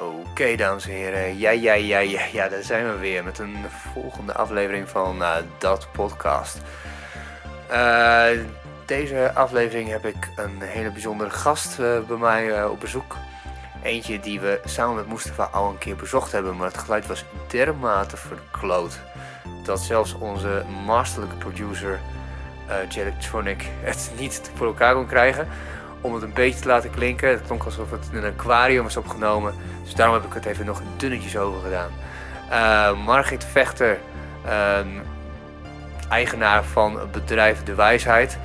Oké, dames en heren. Ja, ja, ja, ja, ja, daar zijn we weer met een volgende aflevering van uh, Dat Podcast. Uh, deze aflevering heb ik een hele bijzondere gast uh, bij mij op bezoek. Eentje die we samen met Mustafa al een keer bezocht hebben, maar het geluid was dermate verkloot. Dat zelfs onze masterlijke producer, uh, Jelectronic, het niet voor elkaar kon krijgen om het een beetje te laten klinken. Het klonk alsof het in een aquarium was opgenomen. Dus daarom heb ik het even nog dunnetjes over gedaan. Uh, Margit Vechter, uh, eigenaar van het bedrijf De Wijsheid.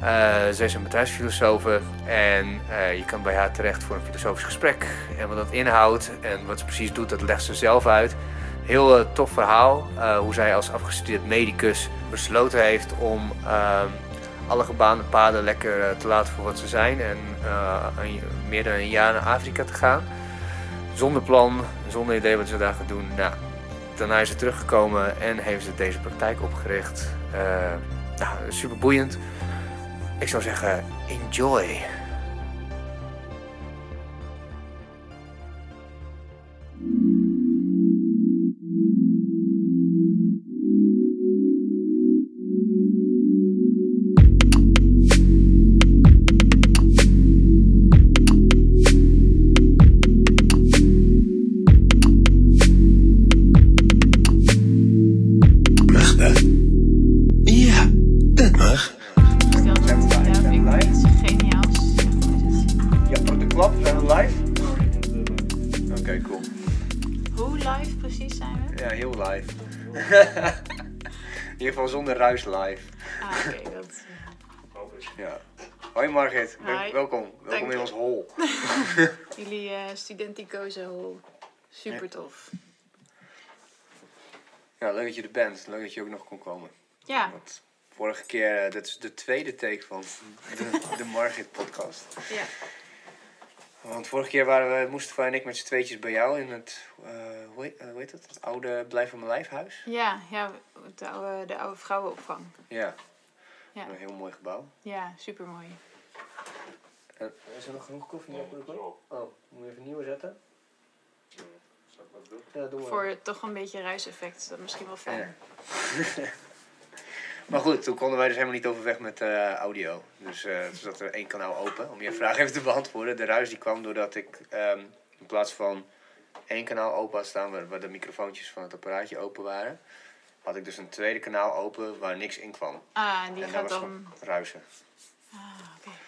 Uh, zij is een bedrijfsfilosoof en uh, je kan bij haar terecht voor een filosofisch gesprek. En wat dat inhoudt en wat ze precies doet, dat legt ze zelf uit. Heel tof verhaal, hoe zij als afgestudeerd medicus besloten heeft om ehm, alle gebaande paden lekker uh, te laten voor wat ze zijn. En uh, een, meer dan een jaar naar Afrika te gaan. Zonder plan, zonder idee wat ze daar gaan doen. Nou, daarna is ze teruggekomen en heeft ze deze praktijk opgericht. Uh, nou, super boeiend. Ik zou zeggen, enjoy. Ruis live. Ah, oké, dat... ja. Hoi Margit, Hi. welkom. Welkom in ons hol. Jullie uh, studenticoze hol. Super tof. Ja, leuk dat je er bent. Leuk dat je ook nog kon komen. Ja. Want vorige keer, uh, dit is de tweede take van de, de Margit podcast. Ja. Want vorige keer waren we, Mustafa en ik met z'n tweetjes bij jou in het, uh, hoe, heet, uh, hoe heet het? Het oude Blijf van mijn lijfhuis. Ja, ja de, oude, de oude vrouwenopvang. Ja. ja. Een heel mooi gebouw. Ja, super mooi. En, is er nog genoeg koffie op de Oh, moet je even nieuwe zetten? Ja, doen we. Voor toch een beetje ruiseffect is dat misschien wel fijn. Ja. Maar goed, toen konden wij dus helemaal niet overweg met uh, audio. Dus uh, toen zat er één kanaal open om je vraag even te beantwoorden. De ruis die kwam doordat ik um, in plaats van één kanaal open had staan waar, waar, de microfoontjes van het apparaatje open waren, had ik dus een tweede kanaal open waar niks in kwam. Ah, die en gaat was dan... ruisen. Ah, oké. Okay.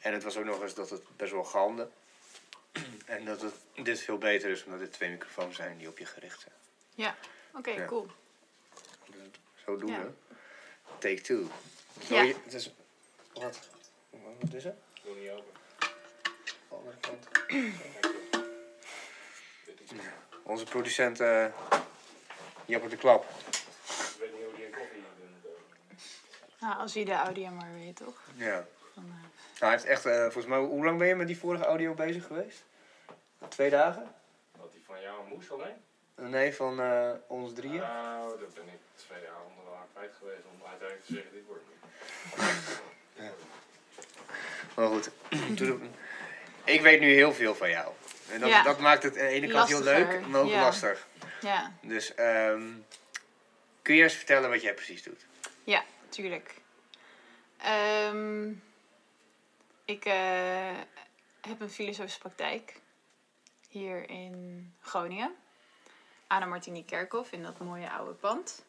En het was ook nog eens dat het best wel galmde. en dat het dit veel beter is omdat dit twee microfoons zijn die op je gericht zijn. Ja, oké, okay, ja. cool. Zo doen Ja. Take two. Ja. Je- het is, wat? Wat is het? Doe niet open. Andere kant. Onze producent uh, Japper de Klap. Ik weet niet hoe die een koffie doen. Nou, als je de audio maar weet, toch? Ja. Dan, eh, Nou, hij heeft echt, eh, volgens mij, hoe lang ben je met die vorige audio bezig geweest? Twee dagen? Wat die van jou moest alleen? Nee, van eh, ons drieën. Nou, dat ben ik twee avonden geweest om uiteindelijk te zeggen, dit wordt niet. Maar goed, ik weet nu heel veel van jou. En dat, Ja. dat maakt het aan de ene kant heel leuk, maar ook ja. lastig. ja, Dus ehm, kun je eens vertellen wat jij precies doet? ja, tuurlijk. Ehm, ik eh, heb een filosofische praktijk hier in Groningen. Aan de Martini Kerkhof in dat mooie oude pand.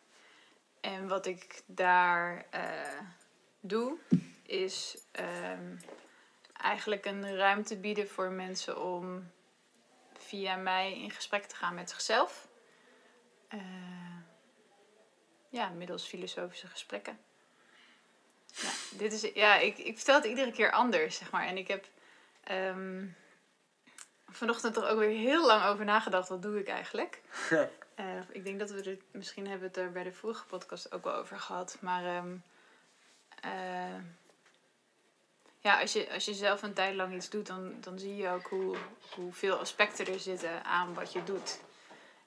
En wat ik daar eh, doe, is ehm, eigenlijk een ruimte bieden voor mensen om via mij in gesprek te gaan met zichzelf. Eh, ja, middels filosofische gesprekken. Ja, dit is, ja ik, ik vertel het iedere keer anders, zeg maar. En ik heb ehm, vanochtend er ook weer heel lang over nagedacht. Wat doe ik eigenlijk? Eh, ik denk dat we er, misschien hebben we het er bij de vorige podcast ook wel over gehad. Maar ehm, eh, ja, als je, als je zelf een tijd lang iets doet, dan, dan zie je ook hoe, hoeveel aspecten er zitten aan wat je doet.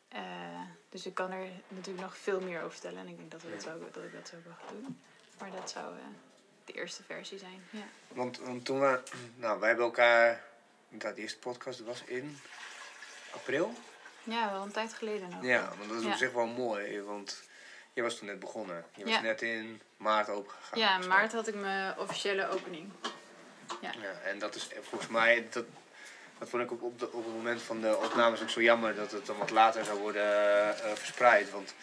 Eh, dus ik kan er natuurlijk nog veel meer over vertellen. En ik denk dat, we dat, zo, dat ik dat zo wel ga doen. Maar dat zou de eerste versie zijn. Ja. Want, want toen we, nou, wij hebben elkaar, dat eerste podcast was in april. Ja, wel een tijd geleden nog. Ja, want dat is Ja. op zich wel mooi, want je was toen net begonnen. Je was Ja. net in maart opengegaan. Ja, in maart had ik mijn officiële opening. Ja, en dat is eh, volgens mij, dat, dat vond ik op, op, de, op het moment van de opnames ook zo jammer dat het dan wat later zou worden eh, verspreid. Want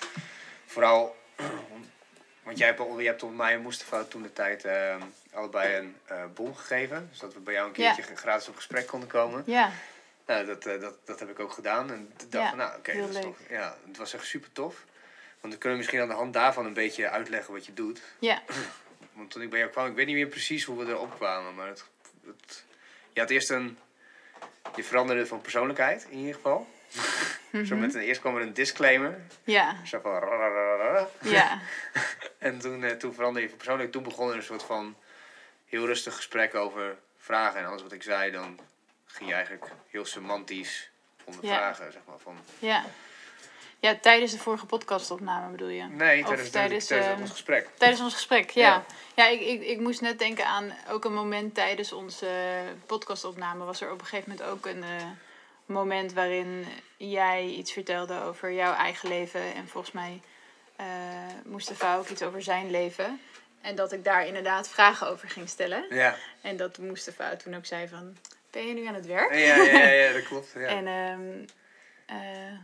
vooral, want jij hebt, je hebt op mij en Mustafa toen de tijd eh, allebei een eh bon gegeven. Dus dat we bij jou een Ja. keertje gratis op gesprek konden komen. Ja, Nou, dat, eh, dat, dat heb ik ook gedaan. En dacht Ja, van, nou oké, dat is leuk. toch, ja, het was echt super tof. Want dan kunnen we misschien aan de hand daarvan een beetje uitleggen wat je doet. ja, Want toen ik bij jou kwam, ik weet niet meer precies hoe we erop kwamen, maar het, het, je had eerst een, je veranderde van persoonlijkheid in ieder geval. Zo met een, eerst kwam er een disclaimer, ja, zo van ja, En toen, eh, toen veranderde je van persoonlijkheid, toen begon er een soort van heel rustig gesprek over vragen. En alles wat ik zei, dan ging je eigenlijk heel semantisch ondervragen, zeg maar. Van, ja. Ja, tijdens de vorige podcastopname bedoel je? nee, Of tijdens, tijdens, tijdens ehm, ons gesprek. Tijdens ons gesprek, ja. Ja. Ja, ik, ik, ik moest net denken aan ook een moment tijdens onze podcastopname. Was er op een gegeven moment ook een eh, moment waarin jij iets vertelde over jouw eigen leven. En volgens mij eh Mustafa ook iets over zijn leven. En dat ik daar inderdaad vragen over ging stellen. Ja. En dat Mustafa toen ook zei van, ben je nu aan het werk? Ja, ja, ja, ja, dat klopt. Ja. En, ehm, eh,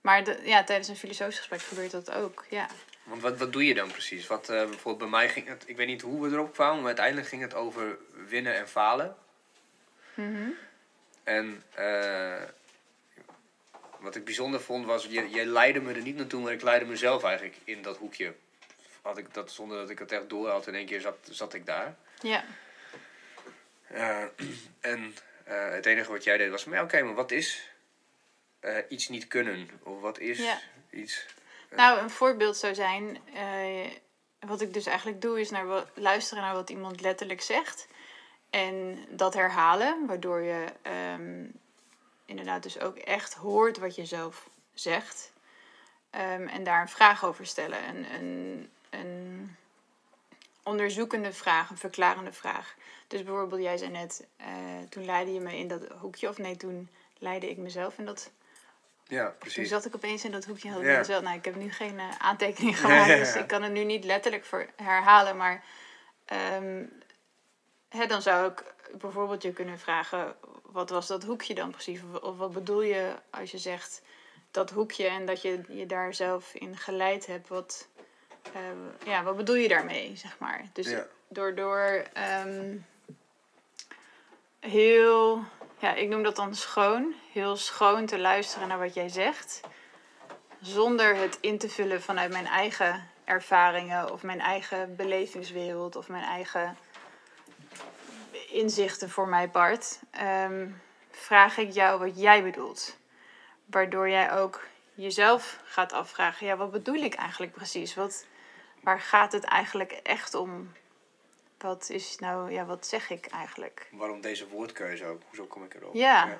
maar de, ja, tijdens een filosofisch gesprek gebeurt dat ook, ja. Want wat, wat doe je dan precies? Wat, eh, bijvoorbeeld bij mij ging het, ik weet niet hoe we erop kwamen, maar uiteindelijk ging het over winnen en falen. Mhm. En eh, wat ik bijzonder vond was, je, je leidde me er niet naartoe, maar ik leidde mezelf eigenlijk in dat hoekje. Had ik dat zonder dat ik het echt door had, in één keer zat, zat ik daar. Ja, en eh, het enige wat jij deed was, maar oké, maar wat is eh, iets niet kunnen? Of wat is Ja. iets... Nou, een voorbeeld zou zijn, eh, wat ik dus eigenlijk doe, is naar wat, luisteren naar wat iemand letterlijk zegt. En dat herhalen, waardoor je ehm, inderdaad dus ook echt hoort wat je zelf zegt. Ehm, en daar een vraag over stellen. Een, een, een onderzoekende vraag, een verklarende vraag. Dus bijvoorbeeld, jij zei net, eh, toen leidde je me in dat hoekje, of nee, toen leidde ik mezelf in dat Ja, toen precies. zat ik opeens in dat hoekje. Had ik Ja. mezelf, nou, ik heb nu geen eh, aantekening gemaakt, Ja. dus ik kan het nu niet letterlijk voor herhalen. Maar ehm, hè, dan zou ik bijvoorbeeld je kunnen vragen: wat was dat hoekje dan precies? Of, of wat bedoel je als je zegt dat hoekje en dat je je daar zelf in geleid hebt? Wat, eh, ja, wat bedoel je daarmee, zeg maar? Dus Ja. door, door ehm, heel, ja, ik noem dat dan schoon, heel schoon te luisteren naar wat jij zegt, zonder het in te vullen vanuit mijn eigen ervaringen of mijn eigen belevingswereld of mijn eigen inzichten voor mijn part, ehm, vraag ik jou wat jij bedoelt. Waardoor jij ook jezelf gaat afvragen, ja, wat bedoel ik eigenlijk precies? Wat, waar gaat het eigenlijk echt om? Wat is nou, ja, wat zeg ik eigenlijk? Waarom deze woordkeuze ook? Hoezo kom ik erop? Ja.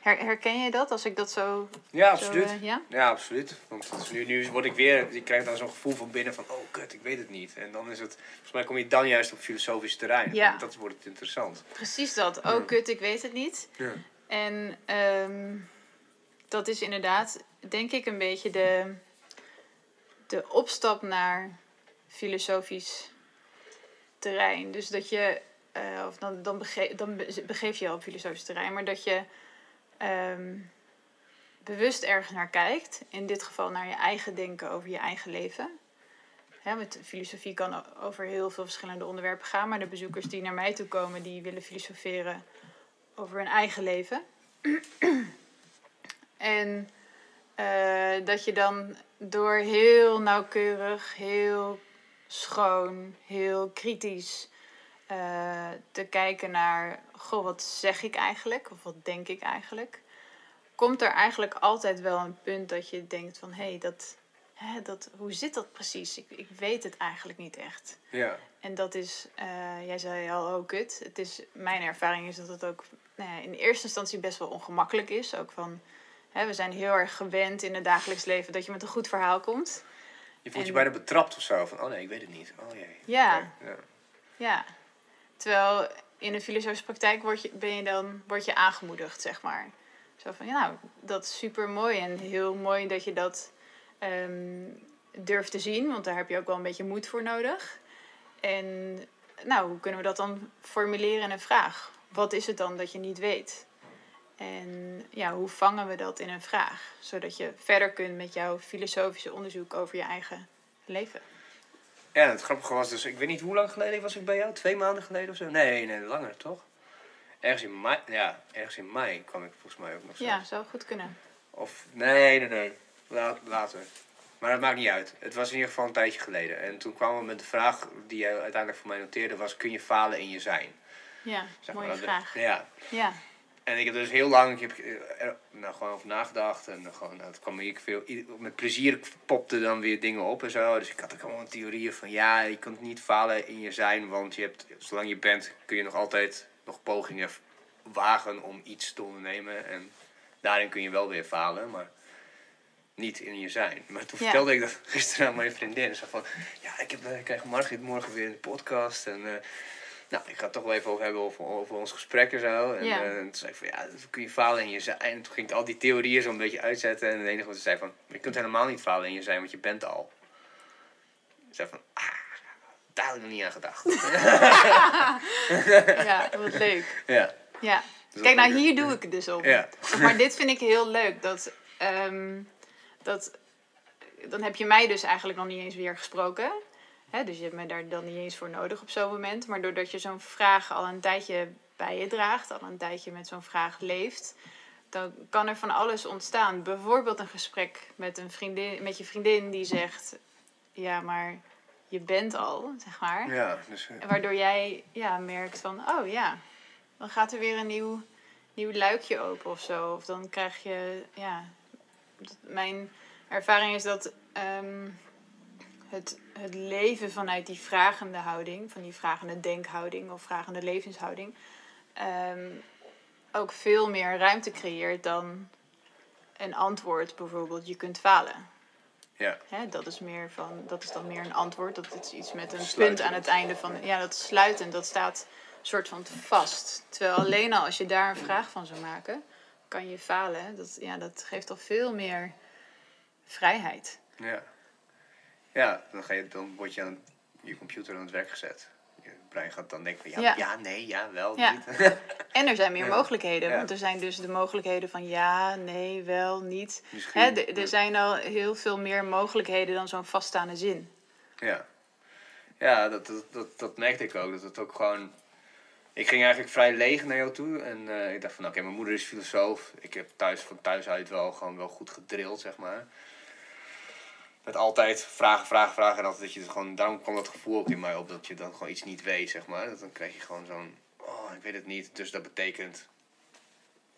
Her- herken je dat als ik dat zo. Ja, zo, absoluut. eh, ja? Ja, absoluut. Want nu, nu word ik weer, je krijgt dan zo'n gevoel van binnen van, oh kut, ik weet het niet. En dan is het, volgens mij kom je dan juist op filosofisch terrein. Ja. Want Dat wordt het interessant. Precies dat. Oh, kut, ik weet het niet. Ja. En ehm, dat is inderdaad, denk ik, een beetje de, de opstap naar filosofisch terrein. Dus dat je, eh, of dan, dan, bege dan begeef je al op filosofisch terrein, maar dat je ehm, bewust ergens naar kijkt. In dit geval naar je eigen denken over je eigen leven. Hè, met filosofie kan over heel veel verschillende onderwerpen gaan, maar de bezoekers die naar mij toe komen, die willen filosoferen over hun eigen leven. en eh, dat je dan door heel nauwkeurig, heel schoon, heel kritisch eh, te kijken naar, goh, wat zeg ik eigenlijk? Of wat denk ik eigenlijk? Komt er eigenlijk altijd wel een punt dat je denkt van, hé, hey, dat, hè, dat, hoe zit dat precies? Ik, ik weet het eigenlijk niet echt. Ja. En dat is, eh, jij zei al, oh kut. Het is, mijn ervaring is dat het ook nou ja, in eerste instantie best wel ongemakkelijk is. Ook van, hè, we zijn heel erg gewend in het dagelijks leven dat je met een goed verhaal komt. Je voelt je bijna betrapt of zo. Van, oh nee, ik weet het niet. Oh jee. Ja. Ja. Ja. Terwijl in een filosofische praktijk word je, ben je dan, word je aangemoedigd, zeg maar. Zo Zo van, ja, nou, dat is super mooi en heel mooi dat je dat ehm, durft te zien, want daar heb je ook wel een beetje moed voor nodig. En nou, hoe kunnen we dat dan formuleren in een vraag? Wat is het dan dat je niet weet? En ja, hoe vangen we dat in een vraag? Zodat je verder kunt met jouw filosofische onderzoek over je eigen leven. Ja, het grappige was dus, ik weet niet hoe lang geleden was ik bij jou? Twee maanden geleden of zo? Nee, nee, langer toch? Ergens in mei, ja, ergens in mei kwam ik volgens mij ook nog zo. Ja, zou goed kunnen. Of, nee, nee, nee, La- later. Maar dat maakt niet uit. Het was in ieder geval een tijdje geleden. En toen kwamen we met de vraag die je uiteindelijk voor mij noteerde, was kun je falen in je zijn? Ja, Zeg mooie dat- vraag. Ja, Ja, En ik heb dus heel lang ik heb er nou, gewoon over nagedacht. En gewoon, nou, het kwam hier veel, met plezier popte dan weer dingen op en zo. Dus ik had ook allemaal theorieën van ja, je kunt niet falen in je zijn. Want je hebt, zolang je bent, kun je nog altijd nog pogingen wagen om iets te ondernemen. En daarin kun je wel weer falen, maar niet in je zijn. Maar toen Ja. vertelde ik dat gisteren aan mijn vriendin. Zo van, ja, ik, heb, eh, ik krijg Margriet morgen weer een podcast. En eh, nou, ik ga het toch wel even over hebben over, over ons gesprek en zo. En Ja. eh, toen zei ik van, ja, dan kun je falen in je zijn. En toen ging ik al die theorieën zo een beetje uitzetten. En het enige wat ze zei van, je kunt helemaal niet falen in je zijn, want je bent al. Ik zei van, ah, daar had ik nog niet aan gedacht. ja, wat leuk. ja. Ja. Dus Kijk, dat nou hier doe ik het dus op. Ja. Maar dit vind ik heel leuk. Dat, ehm, dat, dan heb je mij dus eigenlijk nog niet eens weer gesproken. Hè, dus je hebt me daar dan niet eens voor nodig op zo'n moment. Maar doordat je zo'n vraag al een tijdje bij je draagt, al een tijdje met zo'n vraag leeft, dan kan er van alles ontstaan. Bijvoorbeeld een gesprek met, een vriendin, met je vriendin die zegt: Ja, maar je bent al, zeg maar. Ja, dus, eh, Waardoor jij ja, merkt van, oh ja, dan gaat er weer een nieuw, nieuw luikje open of zo. Of dan krijg je, ja, mijn ervaring is dat ehm, het, het leven vanuit die vragende houding, van die vragende denkhouding of vragende levenshouding, ehm, ook veel meer ruimte creëert dan een antwoord bijvoorbeeld, je kunt falen. ja. Hè, dat, is meer van, dat is dan meer een antwoord. Dat is iets met een punt aan het einde van. Ja, dat sluitend. Dat staat soort van vast. Terwijl alleen al als je daar een vraag van zou maken, kan je falen. Dat, ja, dat geeft al veel meer vrijheid. Ja. Ja, dan, ga je, dan word je aan je computer aan het werk gezet. Je brein gaat dan denken van ja, Ja. ja, nee, ja, wel, Ja. niet. En er zijn meer mogelijkheden. Want er zijn dus de mogelijkheden van ja, nee, wel, niet. Hè, er zijn al heel veel meer mogelijkheden dan zo'n vaststaande zin. Ja, ja dat, dat, dat, dat merkte ik ook. Dat het ook gewoon... Ik ging eigenlijk vrij leeg naar jou toe. En eh, ik dacht van, oké, mijn moeder is filosoof. Ik heb thuis van thuis uit wel gewoon wel goed gedrild, zeg maar. Met altijd vragen, vragen, vragen. En altijd dat je het gewoon... Daarom kwam dat gevoel ook in mij op dat je dan gewoon iets niet weet, zeg maar. Dat dan krijg je gewoon zo'n... Oh, ik weet het niet. Dus dat betekent...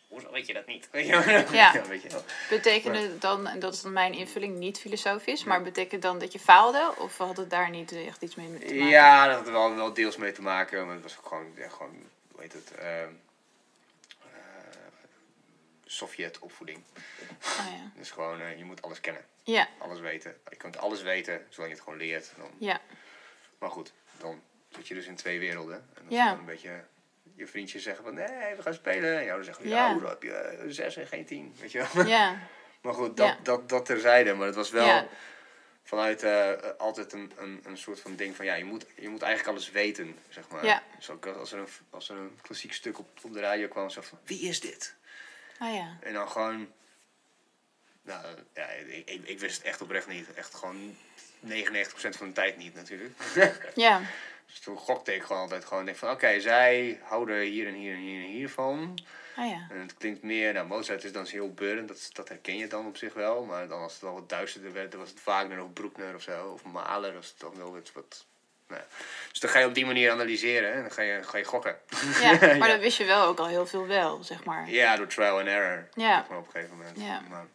Hoezo weet je dat niet? Weet je wel? Ja. weet je wel. Betekende het dan, en dat is dan mijn invulling, niet filosofisch, maar betekent dan dat je faalde? Of had het daar niet echt iets mee te maken? Ja, dat had er wel, wel deels mee te maken. Maar het was ook gewoon, ja, gewoon hoe heet het, ehm, eh, Sovjet-opvoeding. Oh, ja. Dus gewoon, eh, je moet alles kennen, ja, alles weten. Je kunt alles weten, zolang je het gewoon leert. Dan, ja, maar goed, dan zit je dus in twee werelden. En dan Ja. een beetje je vriendjes zeggen van, nee, we gaan spelen. En jou dan zeggen, Ja. hoezo heb je eh, zes en geen tien, weet je wel. ja, Maar goed, dat, dat, dat terzijde. Maar het was wel vanuit eh, altijd een, een, een soort van ding van... Ja, je moet, je moet eigenlijk alles weten, zeg maar. Ja. Dus ook als er een, als er een klassiek stuk op, op de radio kwam, zo van... Wie is dit? Oh ja, En dan gewoon... Nou, ja, ik, ik, ik wist het echt oprecht niet. Echt gewoon 99% van de tijd niet, natuurlijk. ja, Dus toen gokte ik gewoon altijd gewoon... Denk van, oké, zij houden hier en hier en hier en hier van... oh ja, En het klinkt meer, nou Mozart is dan heel burden, dat, dat herken je dan op zich wel. Maar dan als het wel wat duisterder werd, dan was het Wagner of Bruckner of zo. Of Mahler, was het dan wel iets wat... Dus dan ga je op die manier analyseren en dan ga je, ga je gokken. ja. Maar Ja. dan wist je wel ook al heel veel wel, zeg maar. Ja, door trial and error. Ja. zeg maar, op een gegeven moment. Ja. Maar,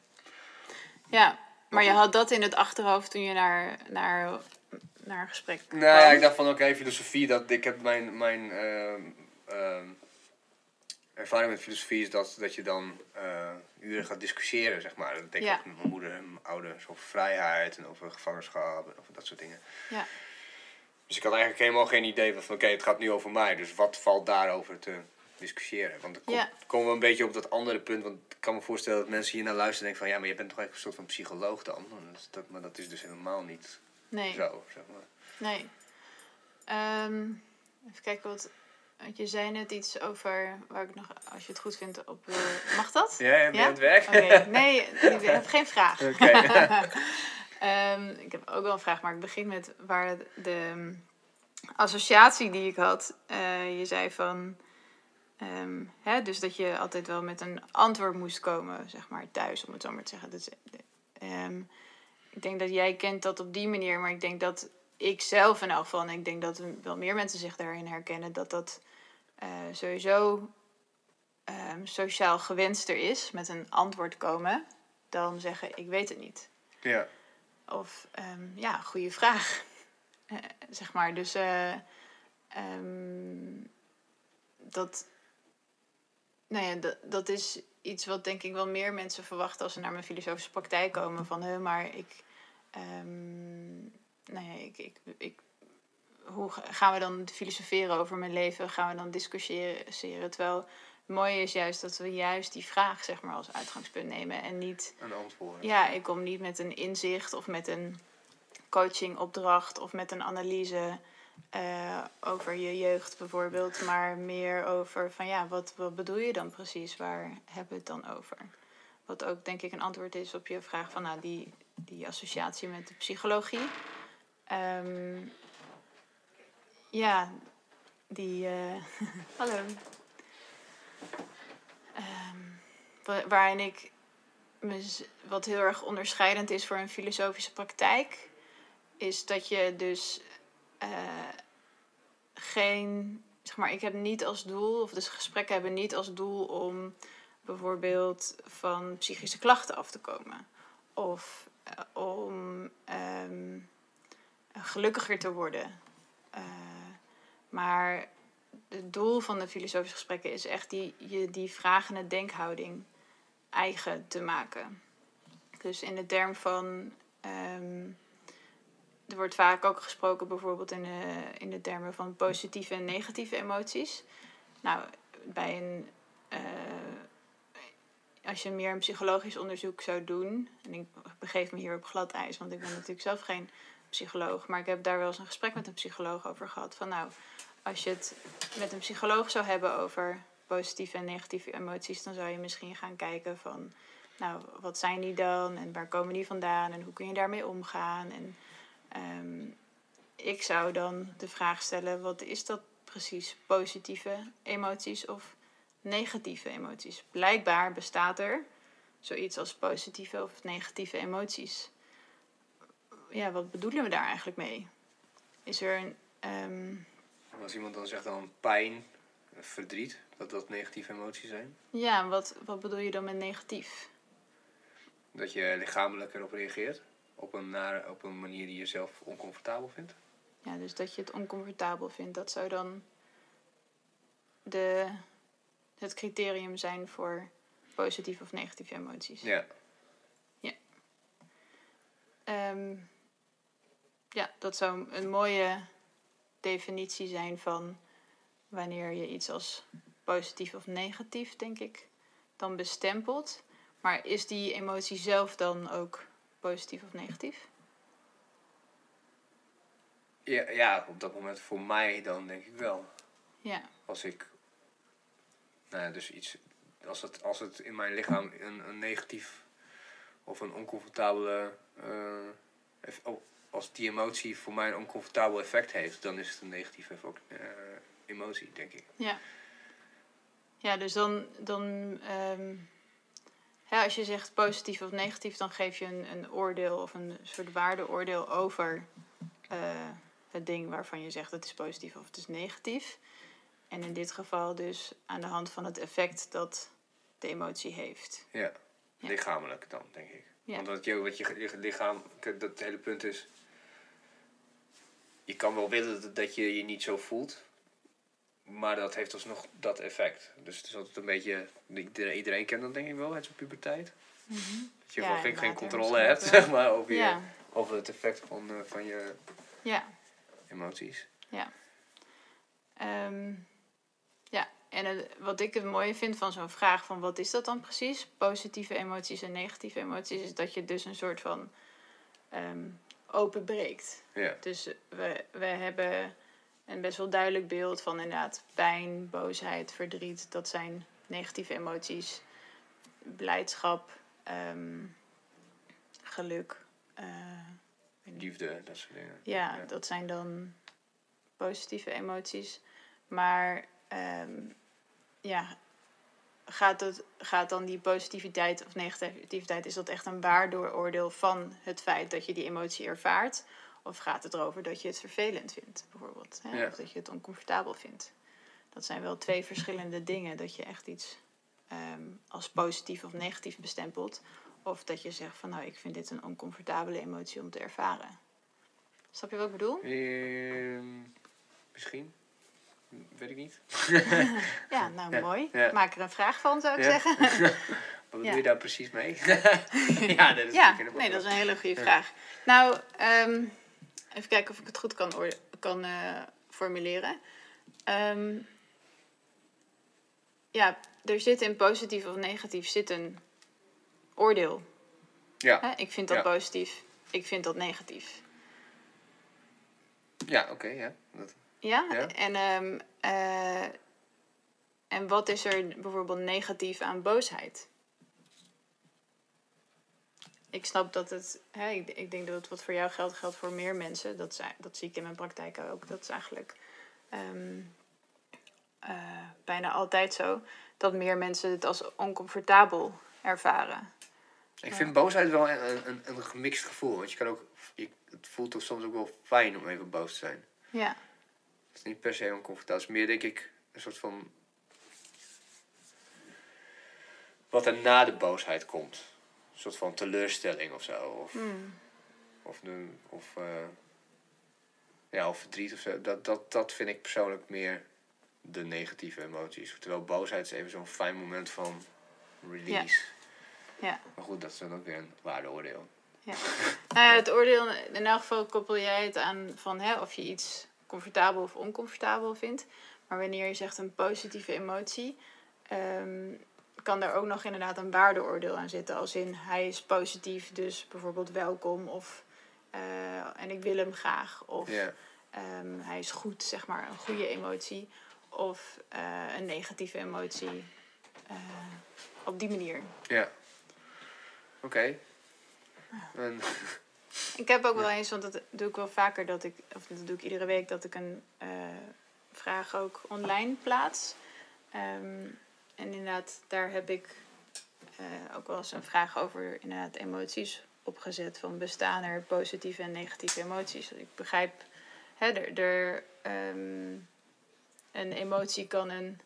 Ja, maar je had dat in het achterhoofd toen je naar, naar, naar een gesprek kwam. nou ja, ik dacht van oké, filosofie, dat, ik heb mijn, mijn ehm, ehm, ervaring met filosofie is dat, dat je dan eh, uren gaat discussiëren, zeg maar. Dat denk ik Ja. met mijn moeder en mijn ouders over vrijheid en over gevangenschap en over dat soort dingen. Ja, Dus ik had eigenlijk helemaal geen idee van, oké, het gaat nu over mij. Dus wat valt daarover te discussiëren. Want dan kom- Ja. komen we een beetje op dat andere punt. Want ik kan me voorstellen dat mensen hier naar luisteren en denken van... ja, maar je bent toch echt een soort van psycholoog dan? Dat maar dat is dus helemaal niet Nee. zo, zeg maar. Nee. Ehm, even kijken wat. Want je zei net iets over waar ik nog, als je het goed vindt, op. Mag dat? Ja, je Ja? het werk? Oké, nee, ik heb geen vraag. Oké. Ehm, ik heb ook wel een vraag, maar ik begin met waar de ehm, associatie die ik had. eh, je zei van. ehm, hè, dus dat je altijd wel met een antwoord moest komen, zeg maar, thuis, om het zo maar te zeggen. Dus, ik denk dat jij kent dat op die manier, maar ik denk dat ik zelf in elk geval, en ik denk dat wel meer mensen zich daarin herkennen, dat dat eh, sowieso ehm, sociaal gewenster is met een antwoord komen, dan zeggen ik weet het niet. ja. Of ehm, ja, goede vraag. Eh, zeg maar. Dus eh, ehm, dat, nou ja, dat, dat is iets wat denk ik wel meer mensen verwachten als ze naar mijn filosofische praktijk komen. Van, hè, maar ik, ehm, nou ja, ik, ik, ik, hoe ga- gaan we dan filosoferen over mijn leven? Gaan we dan discussiëren? Terwijl het mooie is juist dat we juist die vraag zeg maar als uitgangspunt nemen en niet Een antwoord. ja, ik kom niet met een inzicht of met een coachingopdracht of met een analyse eh, over je jeugd bijvoorbeeld, maar meer over van ja, wat, wat bedoel je dan precies? Waar hebben we het dan over? Wat ook denk ik een antwoord is op je vraag van nou, die, die associatie met de psychologie. Ehm, ja, die. eh, hallo. Ehm, wa- waarin ik wat heel erg onderscheidend is voor een filosofische praktijk, is dat je dus eh, geen, zeg maar, ik heb niet als doel, of dus gesprekken hebben niet als doel om bijvoorbeeld van psychische klachten af te komen. Of eh, om ehm, gelukkiger te worden. Eh, maar het doel van de filosofische gesprekken is echt die, je, die vragende denkhouding eigen te maken. Dus in de term van. ehm, er wordt vaak ook gesproken bijvoorbeeld in de, in de termen van positieve en negatieve emoties. Nou, bij een. eh, als je meer een psychologisch onderzoek zou doen. En ik begeef me hier op glad ijs, want ik ben natuurlijk zelf geen psycholoog. Maar ik heb daar wel eens een gesprek met een psycholoog over gehad. Van nou, als je het met een psycholoog zou hebben over positieve en negatieve emoties, dan zou je misschien gaan kijken van, nou, wat zijn die dan en waar komen die vandaan en hoe kun je daarmee omgaan? En ehm, ik zou dan de vraag stellen, wat is dat precies? Positieve emoties of negatieve emoties? Blijkbaar bestaat er zoiets als positieve of negatieve emoties. Ja, wat bedoelen we daar eigenlijk mee? Is er een. ehm, Als iemand dan zegt dan pijn, verdriet, dat dat negatieve emoties zijn. Ja, wat, wat bedoel je dan met negatief? Dat je lichamelijk erop reageert. Op een, nare, op een manier die je zelf oncomfortabel vindt. Ja, dus dat je het oncomfortabel vindt, dat zou dan de, het criterium zijn voor positieve of negatieve emoties. Ja. Ehm, ja, dat zou een mooie definitie zijn van wanneer je iets als positief of negatief, denk ik, dan bestempelt. Maar is die emotie zelf dan ook positief of negatief? Ja, ja, op dat moment voor mij dan denk ik wel. Ja, Als ik, nou ja, dus iets, als het, als het in mijn lichaam een, een negatief of een oncomfortabele, eh, oh, als die emotie voor mij een oncomfortabel effect heeft, dan is het een negatieve eh, emotie, denk ik. ja. Ja, dus dan, dan ehm, ja, als je zegt positief of negatief, dan geef je een, een oordeel of een soort waardeoordeel over eh, het ding waarvan je zegt het is positief of het is negatief. En in dit geval dus aan de hand van het effect dat de emotie heeft. Ja, Ja. lichamelijk dan, denk ik. Ja. Want wat je, wat je, lichaam, dat hele punt is, je kan wel willen dat, dat je je niet zo voelt, maar dat heeft alsnog dat effect. Dus het is altijd een beetje, iedereen, iedereen kent dat denk ik wel, het is puberteit. Dat je Ja, gewoon geen, controle ja, hebt, zeg maar, over, je, Ja, over het effect van, eh, van je ja. emoties. Ehm, ja, en het- wat ik het mooie vind van zo'n vraag van wat is dat dan precies? Positieve emoties en negatieve emoties, is dat je dus een soort van ehm openbreekt. Ja. Dus we, we hebben een best wel duidelijk beeld van inderdaad pijn, boosheid, verdriet. Dat zijn negatieve emoties. Blijdschap, ehm, geluk. eh, Liefde, dat soort dingen. ja, Ja. dat zijn dan positieve emoties. Maar ehm, ja, gaat, het, gaat dan die positiviteit of negativiteit, is dat echt een waardooroordeel van het feit dat je die emotie ervaart? Of gaat het erover dat je het vervelend vindt, bijvoorbeeld? Hè? Ja. Of dat je het oncomfortabel vindt? Dat zijn wel twee verschillende dingen. Dat je echt iets ehm, als positief of negatief bestempelt. Of dat je zegt van nou, ik vind dit een oncomfortabele emotie om te ervaren. Snap je wat ik bedoel? Ehm, misschien. Weet ik niet. Ja, nou Ja, mooi. ja. Maak er een vraag van, zou ik Ja. zeggen. Wat Ja. doe je daar precies mee? ja, dat is Ja, natuurlijk nee, dat is een hele goede Ja. vraag. Nou, ehm, even kijken of ik het goed kan, kan eh, formuleren. Ehm, ja, er zit in positief of negatief zit een oordeel. Ja, Hè? Ik vind dat Ja. positief, ik vind dat negatief. ja oké, ja. Dat, Ja? Ja. En, ehm, eh, en wat is er bijvoorbeeld negatief aan boosheid? Ik snap dat het, hè, ik, ik denk dat het wat voor jou geldt, geldt voor meer mensen. Dat, dat zie ik in mijn praktijk ook. Dat is eigenlijk ehm, eh, bijna altijd zo. Dat meer mensen het als oncomfortabel ervaren. ik vind boosheid wel een, een, een gemixt gevoel. Want je kan ook, je, het voelt toch soms ook wel fijn om even boos te zijn. Ja, Het is niet per se oncomfortabel. Het is meer, denk ik, een soort van... Wat er na de boosheid komt. Een soort van teleurstelling of zo. Of, Hmm. of, een, of, eh, ja, of verdriet of zo. Dat, dat, dat vind ik persoonlijk meer de negatieve emoties. Terwijl boosheid is even zo'n fijn moment van release. ja. Maar goed, dat is dan ook weer een waardeoordeel. Ja. Nou ja, het oordeel, in elk geval koppel jij het aan van hè, of je iets comfortabel of oncomfortabel vindt. Maar wanneer je zegt een positieve emotie, ehm, kan daar ook nog inderdaad een waardeoordeel aan zitten. Als in hij is positief, dus bijvoorbeeld welkom of eh, en ik wil hem graag. Of ehm, hij is goed, zeg maar, een goede emotie. Of eh, een negatieve emotie. eh, op die manier. ja. Oké. En- Ik heb ook wel eens, want dat doe ik wel vaker, dat ik, of dat doe ik iedere week, dat ik een eh, vraag ook online plaats. Ehm, en inderdaad, daar heb ik eh, ook wel eens een vraag over inderdaad emoties opgezet. Van bestaan er positieve en negatieve emoties? Ik begrijp, hè, er, er, ehm, een emotie kan een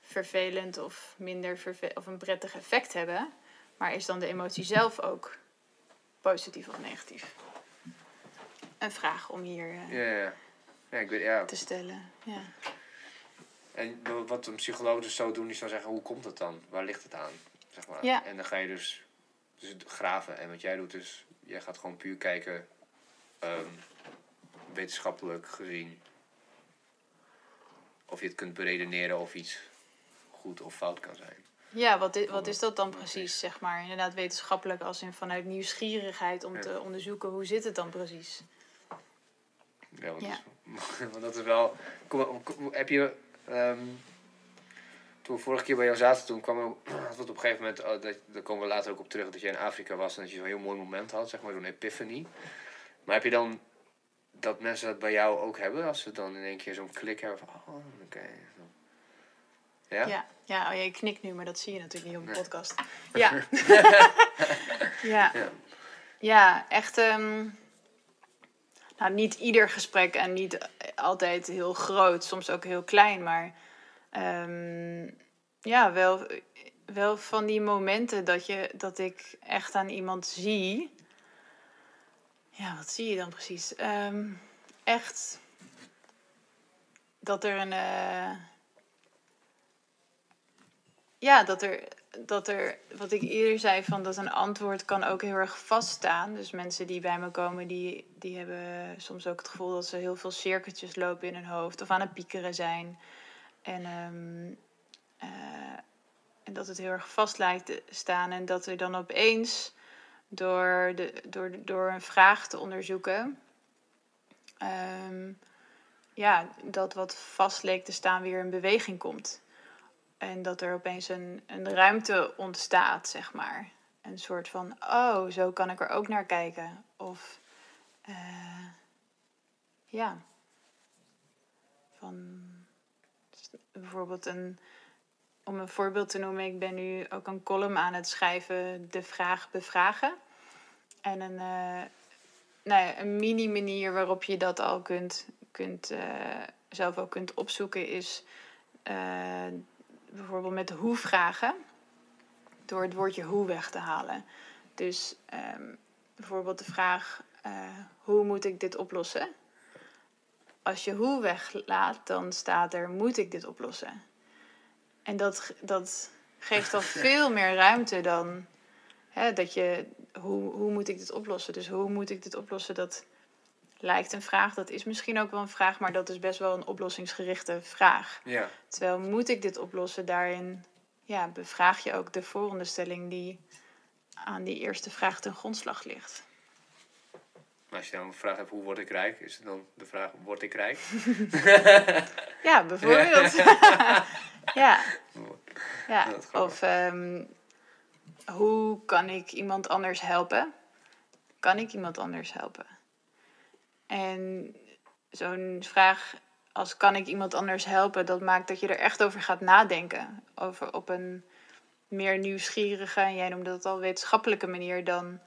vervelend of minder verve of een prettig effect hebben. Maar is dan de emotie zelf ook positief of negatief? Een vraag om hier eh, ja, ja. Ja, ik weet, ja. te stellen. Ja. En wat een psycholoog dus zou doen, is dan zeggen, hoe komt het dan? Waar ligt het aan? Zeg maar. Ja. En dan ga je dus, dus graven. En wat jij doet is, jij gaat gewoon puur kijken, ehm, wetenschappelijk gezien, of je het kunt beredeneren of iets goed of fout kan zijn. Ja, wat is, wat is dat dan precies, zeg maar? Inderdaad wetenschappelijk als in vanuit nieuwsgierigheid om te onderzoeken hoe zit het dan precies. Ja, want, Ja. Dat, is, want dat is wel... Kom, kom- heb je... ehm, toen we vorige keer bij jou zaten, toen kwam er op een gegeven moment... oh, dat, daar komen we later ook op terug, dat je in Afrika was... en dat je zo'n heel mooi moment had, zeg maar, zo'n epiphany. Maar heb je dan dat mensen dat bij jou ook hebben? Als ze dan in één keer zo'n klik hebben van... Oh, oké. Ja? Ja, ja oh, je knikt nu, maar dat zie je natuurlijk niet op de podcast. Ja. ja. Ja. Ja, echt. ehm, nou, niet ieder gesprek en niet altijd heel groot, soms ook heel klein, maar ehm, ja, wel, wel van die momenten dat, je, dat ik echt aan iemand zie. Ja, wat zie je dan precies? Ehm, echt dat er een. eh, ja, dat er, dat er, wat ik eerder zei, van dat een antwoord kan ook heel erg vaststaan. Dus mensen die bij me komen, die, die hebben soms ook het gevoel dat ze heel veel cirkeltjes lopen in hun hoofd of aan het piekeren zijn. En ehm, eh, en dat het heel erg vast lijkt te staan. En dat er dan opeens door, de, door, door een vraag te onderzoeken. ehm, ja, dat wat vast leek te staan weer in beweging komt. En dat er opeens een, een ruimte ontstaat, zeg maar. Een soort van, oh, zo kan ik er ook naar kijken. Of, eh, ja. Van, bijvoorbeeld een, om een voorbeeld te noemen, ik ben nu ook een column aan het schrijven, de vraag bevragen. En een, eh, nou een mini-manier waarop je dat al kunt, kunt, eh, zelf ook kunt opzoeken is bijvoorbeeld met de hoe-vragen. Door het woordje hoe weg te halen. Dus ehm, bijvoorbeeld de vraag, eh, hoe moet ik dit oplossen? Als je hoe weglaat, dan staat er, moet ik dit oplossen? En dat, dat geeft dan veel meer ruimte dan hè, dat je, hoe, hoe moet ik dit oplossen? Dus hoe moet ik dit oplossen? Dat lijkt een vraag, dat is misschien ook wel een vraag, maar dat is best wel een oplossingsgerichte vraag. Ja. Terwijl moet ik dit oplossen, daarin ja, bevraag je ook de vooronderstelling die aan die eerste vraag ten grondslag ligt. Maar als je dan een vraag hebt, hoe word ik rijk? Is het dan de vraag, word ik rijk? Ja, bijvoorbeeld. ja. ja. Of ehm, hoe kan ik iemand anders helpen? Kan ik iemand anders helpen? En zo'n vraag als kan ik iemand anders helpen, dat maakt dat je er echt over gaat nadenken. Over op een meer nieuwsgierige, en jij noemde dat al, wetenschappelijke manier dan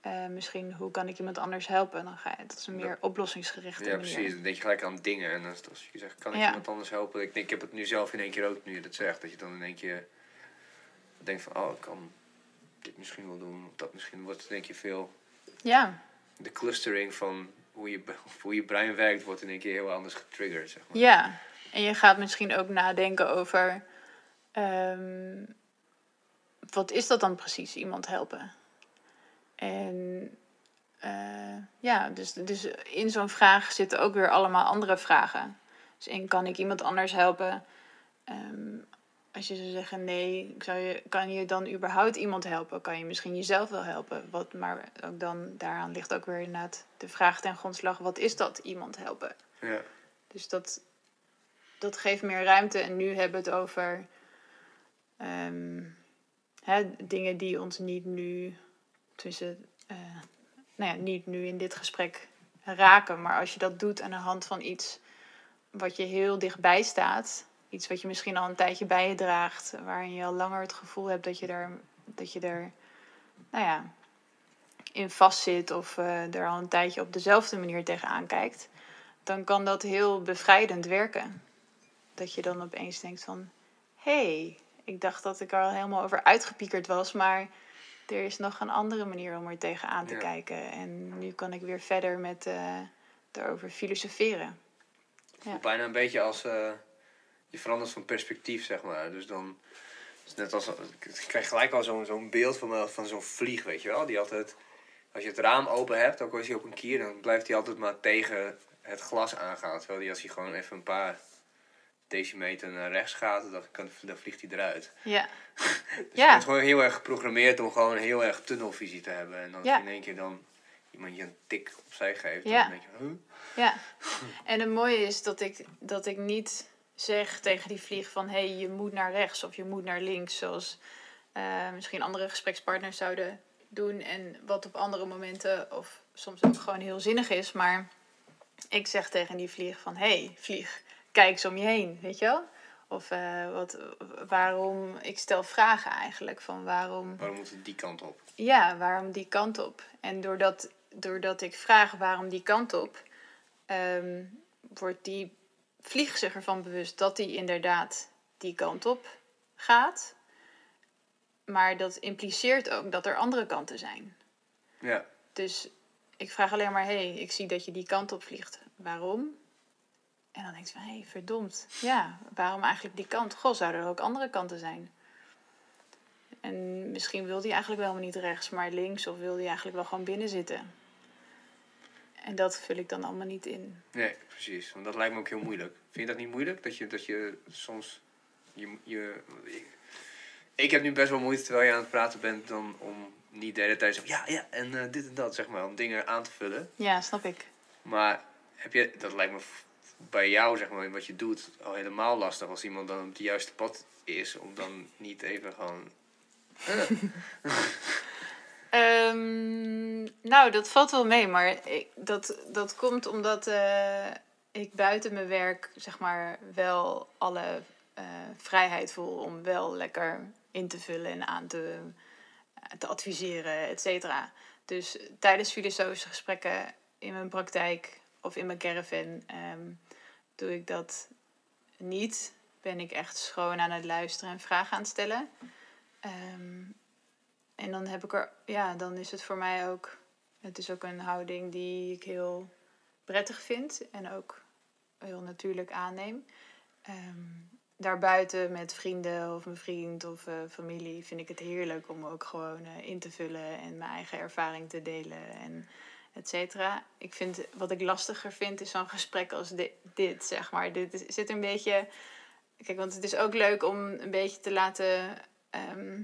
eh, misschien hoe kan ik iemand anders helpen. Dan ga je, dat is een meer oplossingsgerichte Ja, manier. precies. Dan denk je gelijk aan dingen. En als, als je zegt, kan ik Ja. iemand anders helpen? Ik denk, ik heb het nu zelf in één keer ook, nu je dat zegt. Dat je dan in één keer denkt van, oh, ik kan dit misschien wel doen. Of dat misschien wordt één keer veel... Ja, De clustering van hoe je, hoe je brein werkt, wordt in één keer heel anders getriggerd, zeg maar. Ja, en je gaat misschien ook nadenken over ehm, wat is dat dan precies, iemand helpen? En eh, ja, dus, dus in zo'n vraag zitten ook weer allemaal andere vragen. Dus in kan ik iemand anders helpen? Ehm, als je zou zeggen nee, ik zou je, kan je dan überhaupt iemand helpen? Kan je misschien jezelf wel helpen? Wat, maar ook dan, daaraan ligt ook weer inderdaad de vraag ten grondslag, wat is dat iemand helpen? Ja. Dus dat, dat geeft meer ruimte. En nu hebben we het over ehm, hè, dingen die ons niet nu, tussen, eh, nou ja, niet nu in dit gesprek raken. Maar als je dat doet aan de hand van iets wat je heel dichtbij staat, iets wat je misschien al een tijdje bij je draagt, waarin je al langer het gevoel hebt dat je daar, dat je daar nou ja, in vastzit of eh, er al een tijdje op dezelfde manier tegenaan kijkt dan kan dat heel bevrijdend werken. Dat je dan opeens denkt van... hé, hey, ik dacht dat ik er al helemaal over uitgepiekerd was... maar er is nog een andere manier om er tegenaan te Ja. kijken. En nu kan ik weer verder met eh erover filosoferen. Het voelt bijna een beetje als eh, je verandert van perspectief, zeg maar. Dus dan is net als ik krijg gelijk al zo'n zo'n beeld van, me- van zo'n vlieg, weet je wel, die altijd als je het raam open hebt, ook al is hij op een kier, dan blijft hij altijd maar tegen het glas aangaan. Terwijl die als hij gewoon even een paar decimeter naar rechts gaat, dan, kan, dan vliegt hij eruit. Ja, Dus je Ja. bent gewoon heel erg geprogrammeerd om gewoon heel erg tunnelvisie te hebben. En dan als Ja. je in één keer dan iemand je een tik opzij geeft, Ja. dan denk je, huh? ja. En het mooie is dat ik, dat ik niet zeg tegen die vlieg van... hé, hey, je moet naar rechts of je moet naar links. Zoals eh, misschien andere gesprekspartners zouden doen. En wat op andere momenten of soms ook gewoon heel zinnig is. Maar ik zeg tegen die vlieg van... hé, hey, vlieg, kijk eens om je heen, weet je wel? Of eh, wat, waarom... Ik stel vragen eigenlijk van waarom... waarom moet het die kant op? Ja, waarom die kant op? En doordat, doordat ik vraag waarom die kant op, ehm, wordt die vlieg zich ervan bewust dat hij inderdaad die kant op gaat. Maar dat impliceert ook dat er andere kanten zijn. Ja, Dus ik vraag alleen maar, hé, hey, ik zie dat je die kant op vliegt. Waarom? En dan denk je van, hé, hey, verdomd. Ja, waarom eigenlijk die kant? Goh, zouden er ook andere kanten zijn? En misschien wil hij eigenlijk wel niet rechts, maar links. Of wil hij eigenlijk wel gewoon binnen zitten. En dat vul ik dan allemaal niet in. nee, precies. Want dat lijkt me ook heel moeilijk. Vind je dat niet moeilijk? Dat je, dat je soms je, je, ik, ik heb nu best wel moeite terwijl je aan het praten bent dan om niet de hele tijd zo ja, ja, en eh, dit en dat, zeg maar, om dingen aan te vullen. Ja, snap ik. Maar heb je, dat lijkt me bij jou, zeg maar, in wat je doet, al helemaal lastig als iemand dan op het juiste pad is, om dan niet even gewoon. Ehm, nou, dat valt wel mee, maar ik, dat, dat komt omdat eh, ik buiten mijn werk, zeg maar, wel alle eh, vrijheid voel om wel lekker in te vullen en aan te, te adviseren, et cetera. Dus tijdens filosofische gesprekken in mijn praktijk of in mijn caravan ehm, doe ik dat niet. Ben ik echt schoon aan het luisteren en vragen aan het stellen. Ehm, en dan heb ik er, ja, dan is het voor mij ook, het is ook een houding die ik heel prettig vind en ook heel natuurlijk aanneem. Ehm, daarbuiten met vrienden of mijn vriend of eh, familie vind ik het heerlijk om ook gewoon eh, in te vullen en mijn eigen ervaring te delen en et cetera. Ik vind, wat ik lastiger vind is zo'n gesprek als di- dit, zeg maar. Dit zit een beetje, kijk, want het is ook leuk om een beetje te laten... ehm,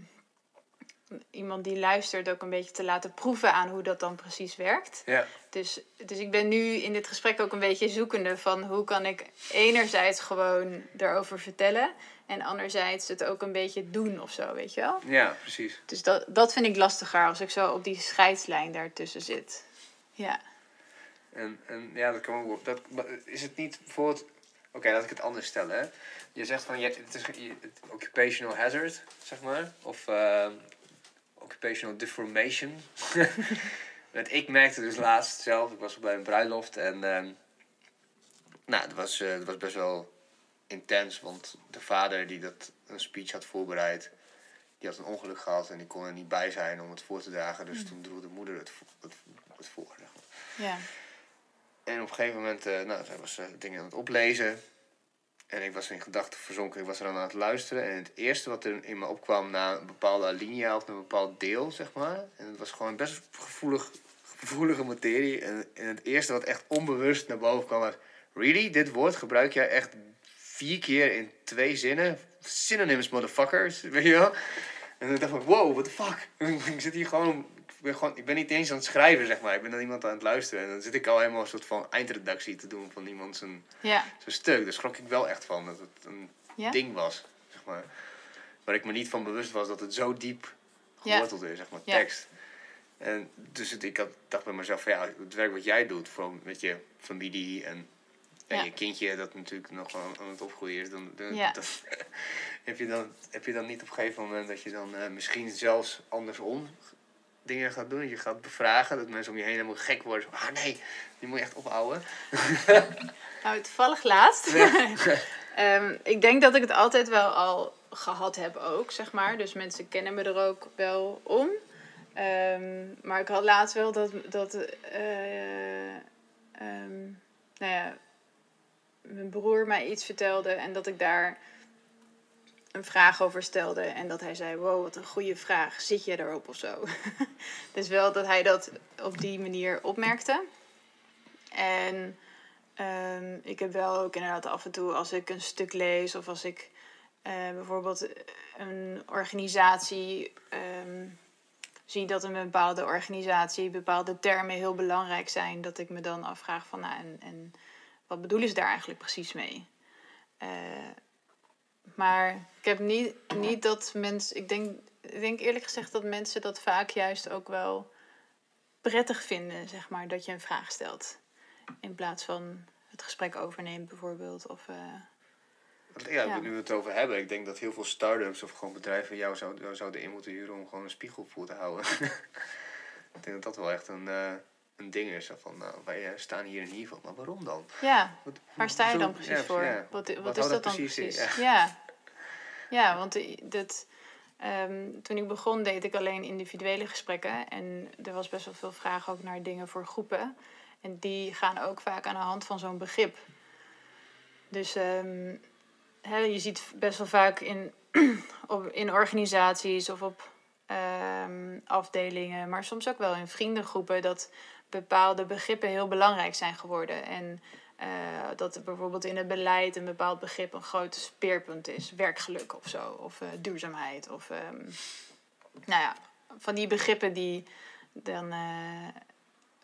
iemand die luistert ook een beetje te laten proeven aan hoe dat dan precies werkt. Ja, Dus, dus ik ben nu in dit gesprek ook een beetje zoekende van hoe kan ik enerzijds gewoon erover vertellen en anderzijds het ook een beetje doen of zo, weet je wel? ja, precies. Dus dat, dat vind ik lastiger als ik zo op die scheidslijn daartussen zit. Ja. En, en ja, dat kan ook. Dat, is het niet bijvoorbeeld. Oké, laat ik het anders stellen. Hè? Je zegt van je, het is je- het occupational hazard, zeg maar. Of eh, occupational deformation. Want ik merkte dus laatst zelf, ik was bij een bruiloft en. ehm, nou, het was, eh, het was best wel intens, want de vader die dat een speech had voorbereid, die had een ongeluk gehad en die kon er niet bij zijn om het voor te dragen. Dus toen droeg de moeder het, het, het voor. Zeg maar. Ja. En op een gegeven moment, eh, nou, zij was eh, dingen aan het oplezen. En ik was in gedachten verzonken, ik was er aan het luisteren. En het eerste wat er in me opkwam na een bepaalde alinea of een bepaald deel, zeg maar. En het was gewoon best gevoelig, gevoelige materie. En, en het eerste wat echt onbewust naar boven kwam was... Really? Dit woord gebruik jij echt vier keer in twee zinnen? Synonyms, motherfuckers. Weet je wel? En toen dacht ik, wow, what the fuck? ik zit hier gewoon... Ik ben, gewoon, ik ben niet eens aan het schrijven, zeg maar. Ik ben dan iemand aan het luisteren. En dan zit ik al helemaal een soort van eindredactie te doen van iemand zijn, Ja. zijn stuk. Dus schrok ik wel echt van dat het een Ja? ding was, zeg maar. Waar ik me niet van bewust was dat het zo diep Ja. geworteld is, zeg maar, tekst. En dus het, ik had, dacht bij mezelf van ja, het werk wat jij doet, vooral met je familie en, en Ja. je kindje dat natuurlijk nog aan, aan het opgroeien is, dan, dan, Ja. dan- heb, je dan, heb je dan niet op een gegeven moment dat je dan eh, misschien zelfs andersom dingen gaat doen, je gaat bevragen, dat mensen om je heen helemaal gek worden. Ah nee, die moet je echt ophouden. Nou, toevallig laatst. Ehm, ik denk dat ik het altijd wel al gehad heb ook, zeg maar. Dus mensen kennen me er ook wel om. Ehm, maar ik had laatst wel dat, dat eh, ehm, nou ja, mijn broer mij iets vertelde en dat ik daar een vraag over stelde. En dat hij zei, wow, wat een goede vraag. Zit je erop of zo? dus wel dat hij dat op die manier opmerkte. En Ehm, ik heb wel ook inderdaad af en toe als ik een stuk lees of als ik eh, bijvoorbeeld een organisatie ehm, zie dat een bepaalde organisatie bepaalde termen heel belangrijk zijn, dat ik me dan afvraag van nou en, en wat bedoelen ze daar eigenlijk precies mee? Eh, maar ik heb niet, niet dat mensen, ik denk, ik denk eerlijk gezegd dat mensen dat vaak juist ook wel prettig vinden, zeg maar, dat je een vraag stelt. In plaats van het gesprek overneemt bijvoorbeeld. Of, eh, Ja, Ja. nu we het over hebben, ik denk dat heel veel start-ups of gewoon bedrijven jou, zou, jou zouden in moeten huren om gewoon een spiegel voor te houden. ik denk dat dat wel echt een, eh, een ding is. Van, nou, wij eh, staan hier in ieder geval, maar waarom dan? ja, Wat, waar sta je dan precies ja, voor? ja. Wat, wat, Wat is dat dan precies? Ja. Ja, ja. want dat, ehm, toen ik begon deed ik alleen individuele gesprekken. En er was best wel veel vraag ook naar dingen voor groepen. En die gaan ook vaak aan de hand van zo'n begrip. Dus ehm, je ziet best wel vaak in, op, in organisaties of op ehm, afdelingen, maar soms ook wel in vriendengroepen, dat bepaalde begrippen heel belangrijk zijn geworden. En eh, dat er bijvoorbeeld in het beleid een bepaald begrip een groot speerpunt is. Werkgeluk of zo, of eh, duurzaamheid. Of ehm, nou ja, van die begrippen die dan eh,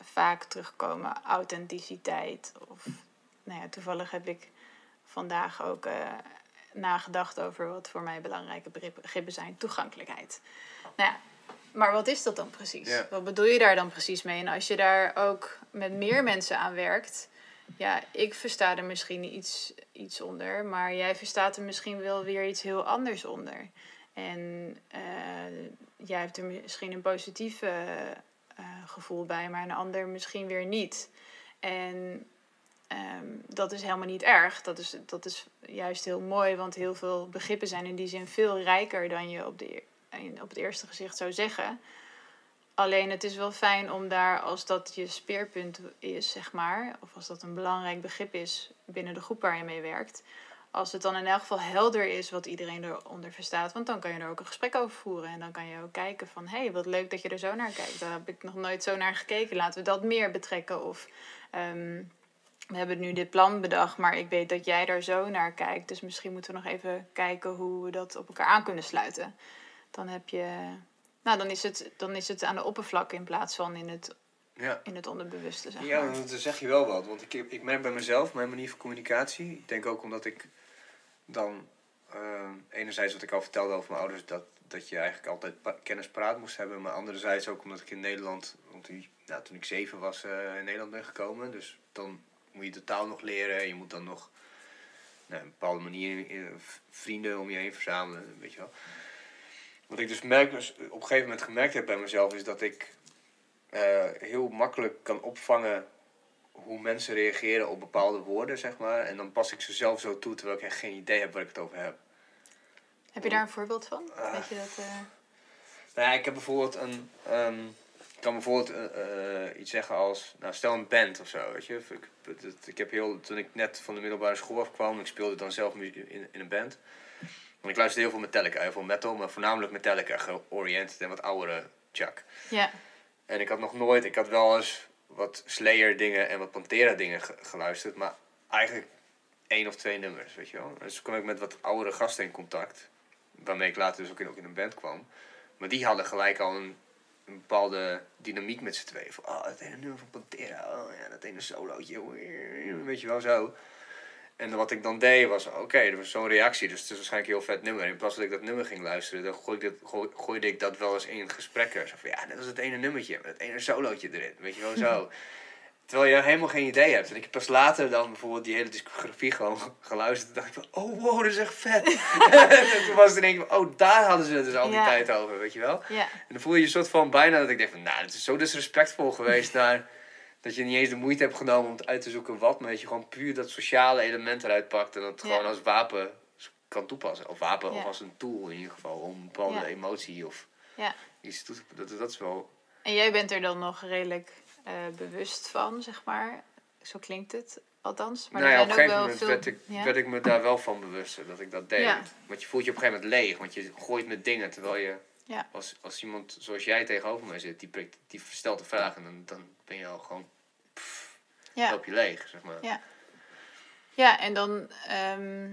vaak terugkomen. Authenticiteit. Of nou ja, toevallig heb ik vandaag ook nagedacht over wat voor mij belangrijke begrip- begrippen zijn. Toegankelijkheid. Nou ja, maar wat is dat dan precies? Ja. Wat bedoel je daar dan precies mee? En als je daar ook met meer mensen aan werkt, ja, ik versta er misschien iets, iets onder, maar jij verstaat er misschien wel weer iets heel anders onder. En eh, jij hebt er misschien een positief eh, gevoel bij, maar een ander misschien weer niet. En ehm, dat is helemaal niet erg. Dat is, dat is juist heel mooi, want heel veel begrippen zijn in die zin veel rijker dan je op, de, op het eerste gezicht zou zeggen. Alleen het is wel fijn om daar, als dat je speerpunt is, zeg maar, of als dat een belangrijk begrip is binnen de groep waar je mee werkt, als het dan in elk geval helder is wat iedereen eronder verstaat, want dan kan je er ook een gesprek over voeren. En dan kan je ook kijken van, hé, hey, wat leuk dat je er zo naar kijkt. Daar heb ik nog nooit zo naar gekeken. Laten we dat meer betrekken. Of ehm, we hebben nu dit plan bedacht, maar ik weet dat jij daar zo naar kijkt. Dus misschien moeten we nog even kijken hoe we dat op elkaar aan kunnen sluiten. Dan heb je... Nou, dan is het, dan is het aan de oppervlak in plaats van in het, Ja. in het onderbewuste, zeg Ja, maar. dan zeg je wel wat. Want ik, ik merk bij mezelf, mijn manier van communicatie. Ik denk ook omdat ik dan eh, enerzijds wat ik al vertelde over mijn ouders, dat, dat je eigenlijk altijd pa- kennis paraat moest hebben. Maar anderzijds ook omdat ik in Nederland, want die, nou, toen ik zeven was, eh, in Nederland ben gekomen. Dus dan moet je de taal nog leren. Je moet dan nog nou, een bepaalde manier eh, vrienden om je heen verzamelen, weet je wel. Wat ik dus merk, dus op een gegeven moment gemerkt heb bij mezelf, is dat ik eh, heel makkelijk kan opvangen hoe mensen reageren op bepaalde woorden, zeg maar. En dan pas ik ze zelf zo toe, terwijl ik echt geen idee heb waar ik het over heb. Heb je daar een voorbeeld van? Weet je dat... eh, Nou ja, ik heb bijvoorbeeld een... ehm, ik kan bijvoorbeeld eh, eh, iets zeggen als... Nou, stel een band of zo, weet je. Ik, ik heb heel... Toen ik net van de middelbare school afkwam... Ik speelde dan zelf in, in een band. Want ik luisterde heel veel Metallica. Heel veel metal, maar voornamelijk Metallica. Georiënteerd en wat oudere Chuck. ja, En ik had nog nooit, ik had wel eens wat Slayer dingen en wat Pantera dingen ge- geluisterd, maar eigenlijk één of twee nummers, weet je wel. Dus toen kwam ik met wat oudere gasten in contact, waarmee ik later dus ook in, ook in een band kwam. Maar die hadden gelijk al een, een bepaalde dynamiek met z'n tweeën. Van, oh, dat ene nummer van Pantera, oh ja, dat ene solootje, weet je wel, zo. En wat ik dan deed was, oké, er was zo'n reactie, dus het is waarschijnlijk een heel vet nummer. In plaats dat ik dat nummer ging luisteren, dan gooide ik dat, gooi- gooide ik dat wel eens in gesprekken. Zo van, ja, net als het ene nummertje, met het ene solootje erin, weet je wel, zo. Terwijl je helemaal geen idee hebt. En ik heb pas later dan bijvoorbeeld die hele discografie gewoon geluisterd. En dacht ik van, oh wow, dat is echt vet. en toen was het in één keer, oh daar hadden ze het dus al die Ja. tijd over, weet je wel. ja, En dan voel je je soort van bijna dat ik denk van, nou, het is zo disrespectvol geweest naar... Dat je niet eens de moeite hebt genomen om uit te zoeken wat, maar dat je gewoon puur dat sociale element eruit pakt en dat gewoon als wapen kan toepassen. Of wapen, of als een tool in ieder geval, om een bepaalde emotie of ja. iets toe te dat, dat is wel... En jij bent er dan nog redelijk eh, bewust van, zeg maar. Zo klinkt het althans. Maar nou ja, op een gegeven moment veel... werd, ik, ja? werd ik me daar wel van bewust dat ik dat deed. Ja. Want je voelt je op een gegeven moment leeg, want je gooit met dingen terwijl je... Als, als iemand zoals jij tegenover mij zit, die, prikt, die stelt de vraag en dan, dan ben je al gewoon... ja. loop je leeg, zeg maar. Ja. Ja, en dan... ehm,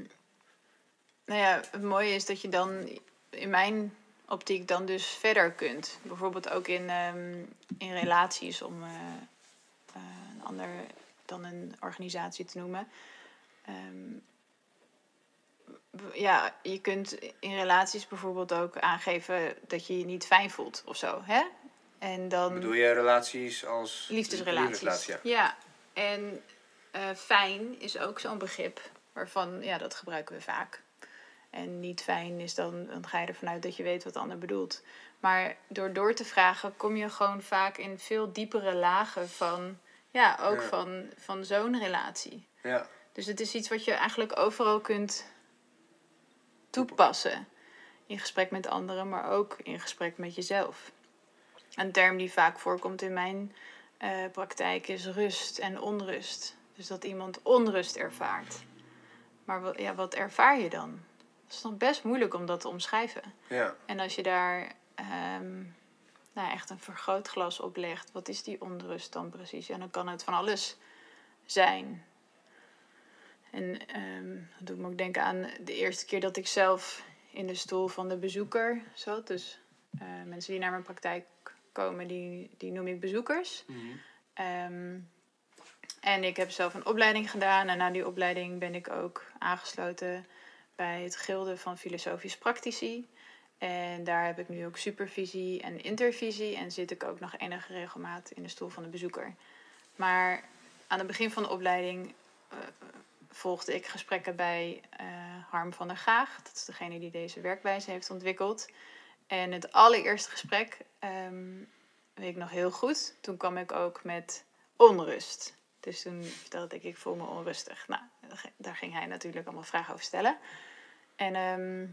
nou ja, het mooie is dat je dan in mijn optiek dan dus verder kunt. Bijvoorbeeld ook in, ehm, in relaties, om eh, eh, een ander dan een organisatie te noemen. Ehm, ja, je kunt in relaties bijvoorbeeld ook aangeven dat je je niet fijn voelt of zo. Hè? En dan... Bedoel je relaties als... Liefdesrelaties. Liefdesrelatie, ja. ja. En eh, fijn is ook zo'n begrip waarvan, ja, dat gebruiken we vaak. En niet fijn is dan, dan ga je ervan uit dat je weet wat de ander bedoelt. Maar door door te vragen kom je gewoon vaak in veel diepere lagen van, ja, ook Ja. van, van zo'n relatie. Ja. Dus het is iets wat je eigenlijk overal kunt toepassen. In gesprek met anderen, maar ook in gesprek met jezelf. Een term die vaak voorkomt in mijn eh, praktijk is rust en onrust. Dus dat iemand onrust ervaart. Maar wat, ja, wat ervaar je dan? Het is nog best moeilijk om dat te omschrijven. Ja. En als je daar ehm, nou, echt een vergrootglas op legt, wat is die onrust dan precies? En dan kan het van alles zijn. En ehm, dat doet me ook denken aan de eerste keer dat ik zelf in de stoel van de bezoeker zat. Dus eh, mensen die naar mijn praktijk komen, die, die noem ik bezoekers. Ehm, en ik heb zelf een opleiding gedaan. En na die opleiding ben ik ook aangesloten bij het Gilde van Filosofisch Praktici. En daar heb ik nu ook supervisie en intervisie. En zit ik ook nog enige regelmaat in de stoel van de bezoeker. Maar aan het begin van de opleiding eh, volgde ik gesprekken bij eh, Harm van der Gaag. Dat is degene die deze werkwijze heeft ontwikkeld. En het allereerste gesprek ehm, weet ik nog heel goed. Toen kwam ik ook met onrust. Dus toen vertelde ik, ik voel me onrustig. Nou, daar ging hij natuurlijk allemaal vragen over stellen. En ehm,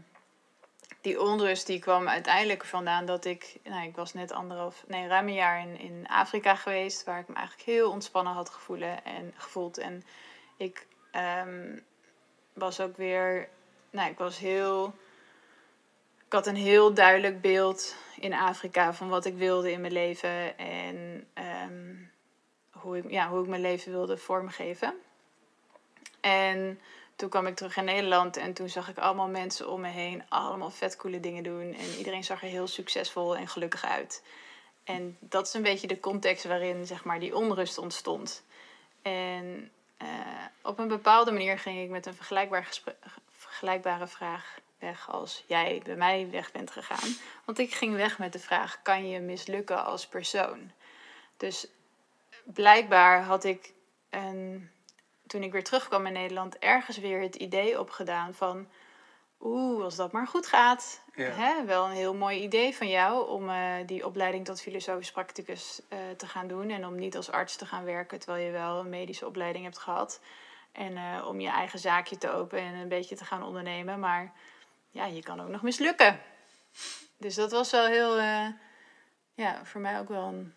die onrust die kwam uiteindelijk vandaan dat ik, nou, ik was net anderhalf, nee, ruim een jaar in, in Afrika geweest, waar ik me eigenlijk heel ontspannen had gevoelen en gevoeld. En ik ehm, was ook weer, nou, ik was heel, ik had een heel duidelijk beeld in Afrika van wat ik wilde in mijn leven en ehm, hoe, ik, ja, hoe ik mijn leven wilde vormgeven. En toen kwam ik terug in Nederland en toen zag ik allemaal mensen om me heen allemaal vet coole dingen doen. En iedereen zag er heel succesvol en gelukkig uit. En dat is een beetje de context waarin zeg maar, die onrust ontstond. En uh, op een bepaalde manier ging ik met een vergelijkbare vraag weg als jij bij mij weg bent gegaan. Want ik ging weg met de vraag: kan je mislukken als persoon? Dus blijkbaar had ik een toen ik weer terugkwam in Nederland, ergens weer het idee opgedaan van. Oeh, als dat maar goed gaat. Hè, wel een heel mooi idee van jou om uh, die opleiding tot filosofisch practicus uh, te gaan doen. En om niet als arts te gaan werken terwijl je wel een medische opleiding hebt gehad. En uh, om je eigen zaakje te openen en een beetje te gaan ondernemen. Maar ja, je kan ook nog mislukken. Dus dat was wel heel, ja, voor mij ook wel een.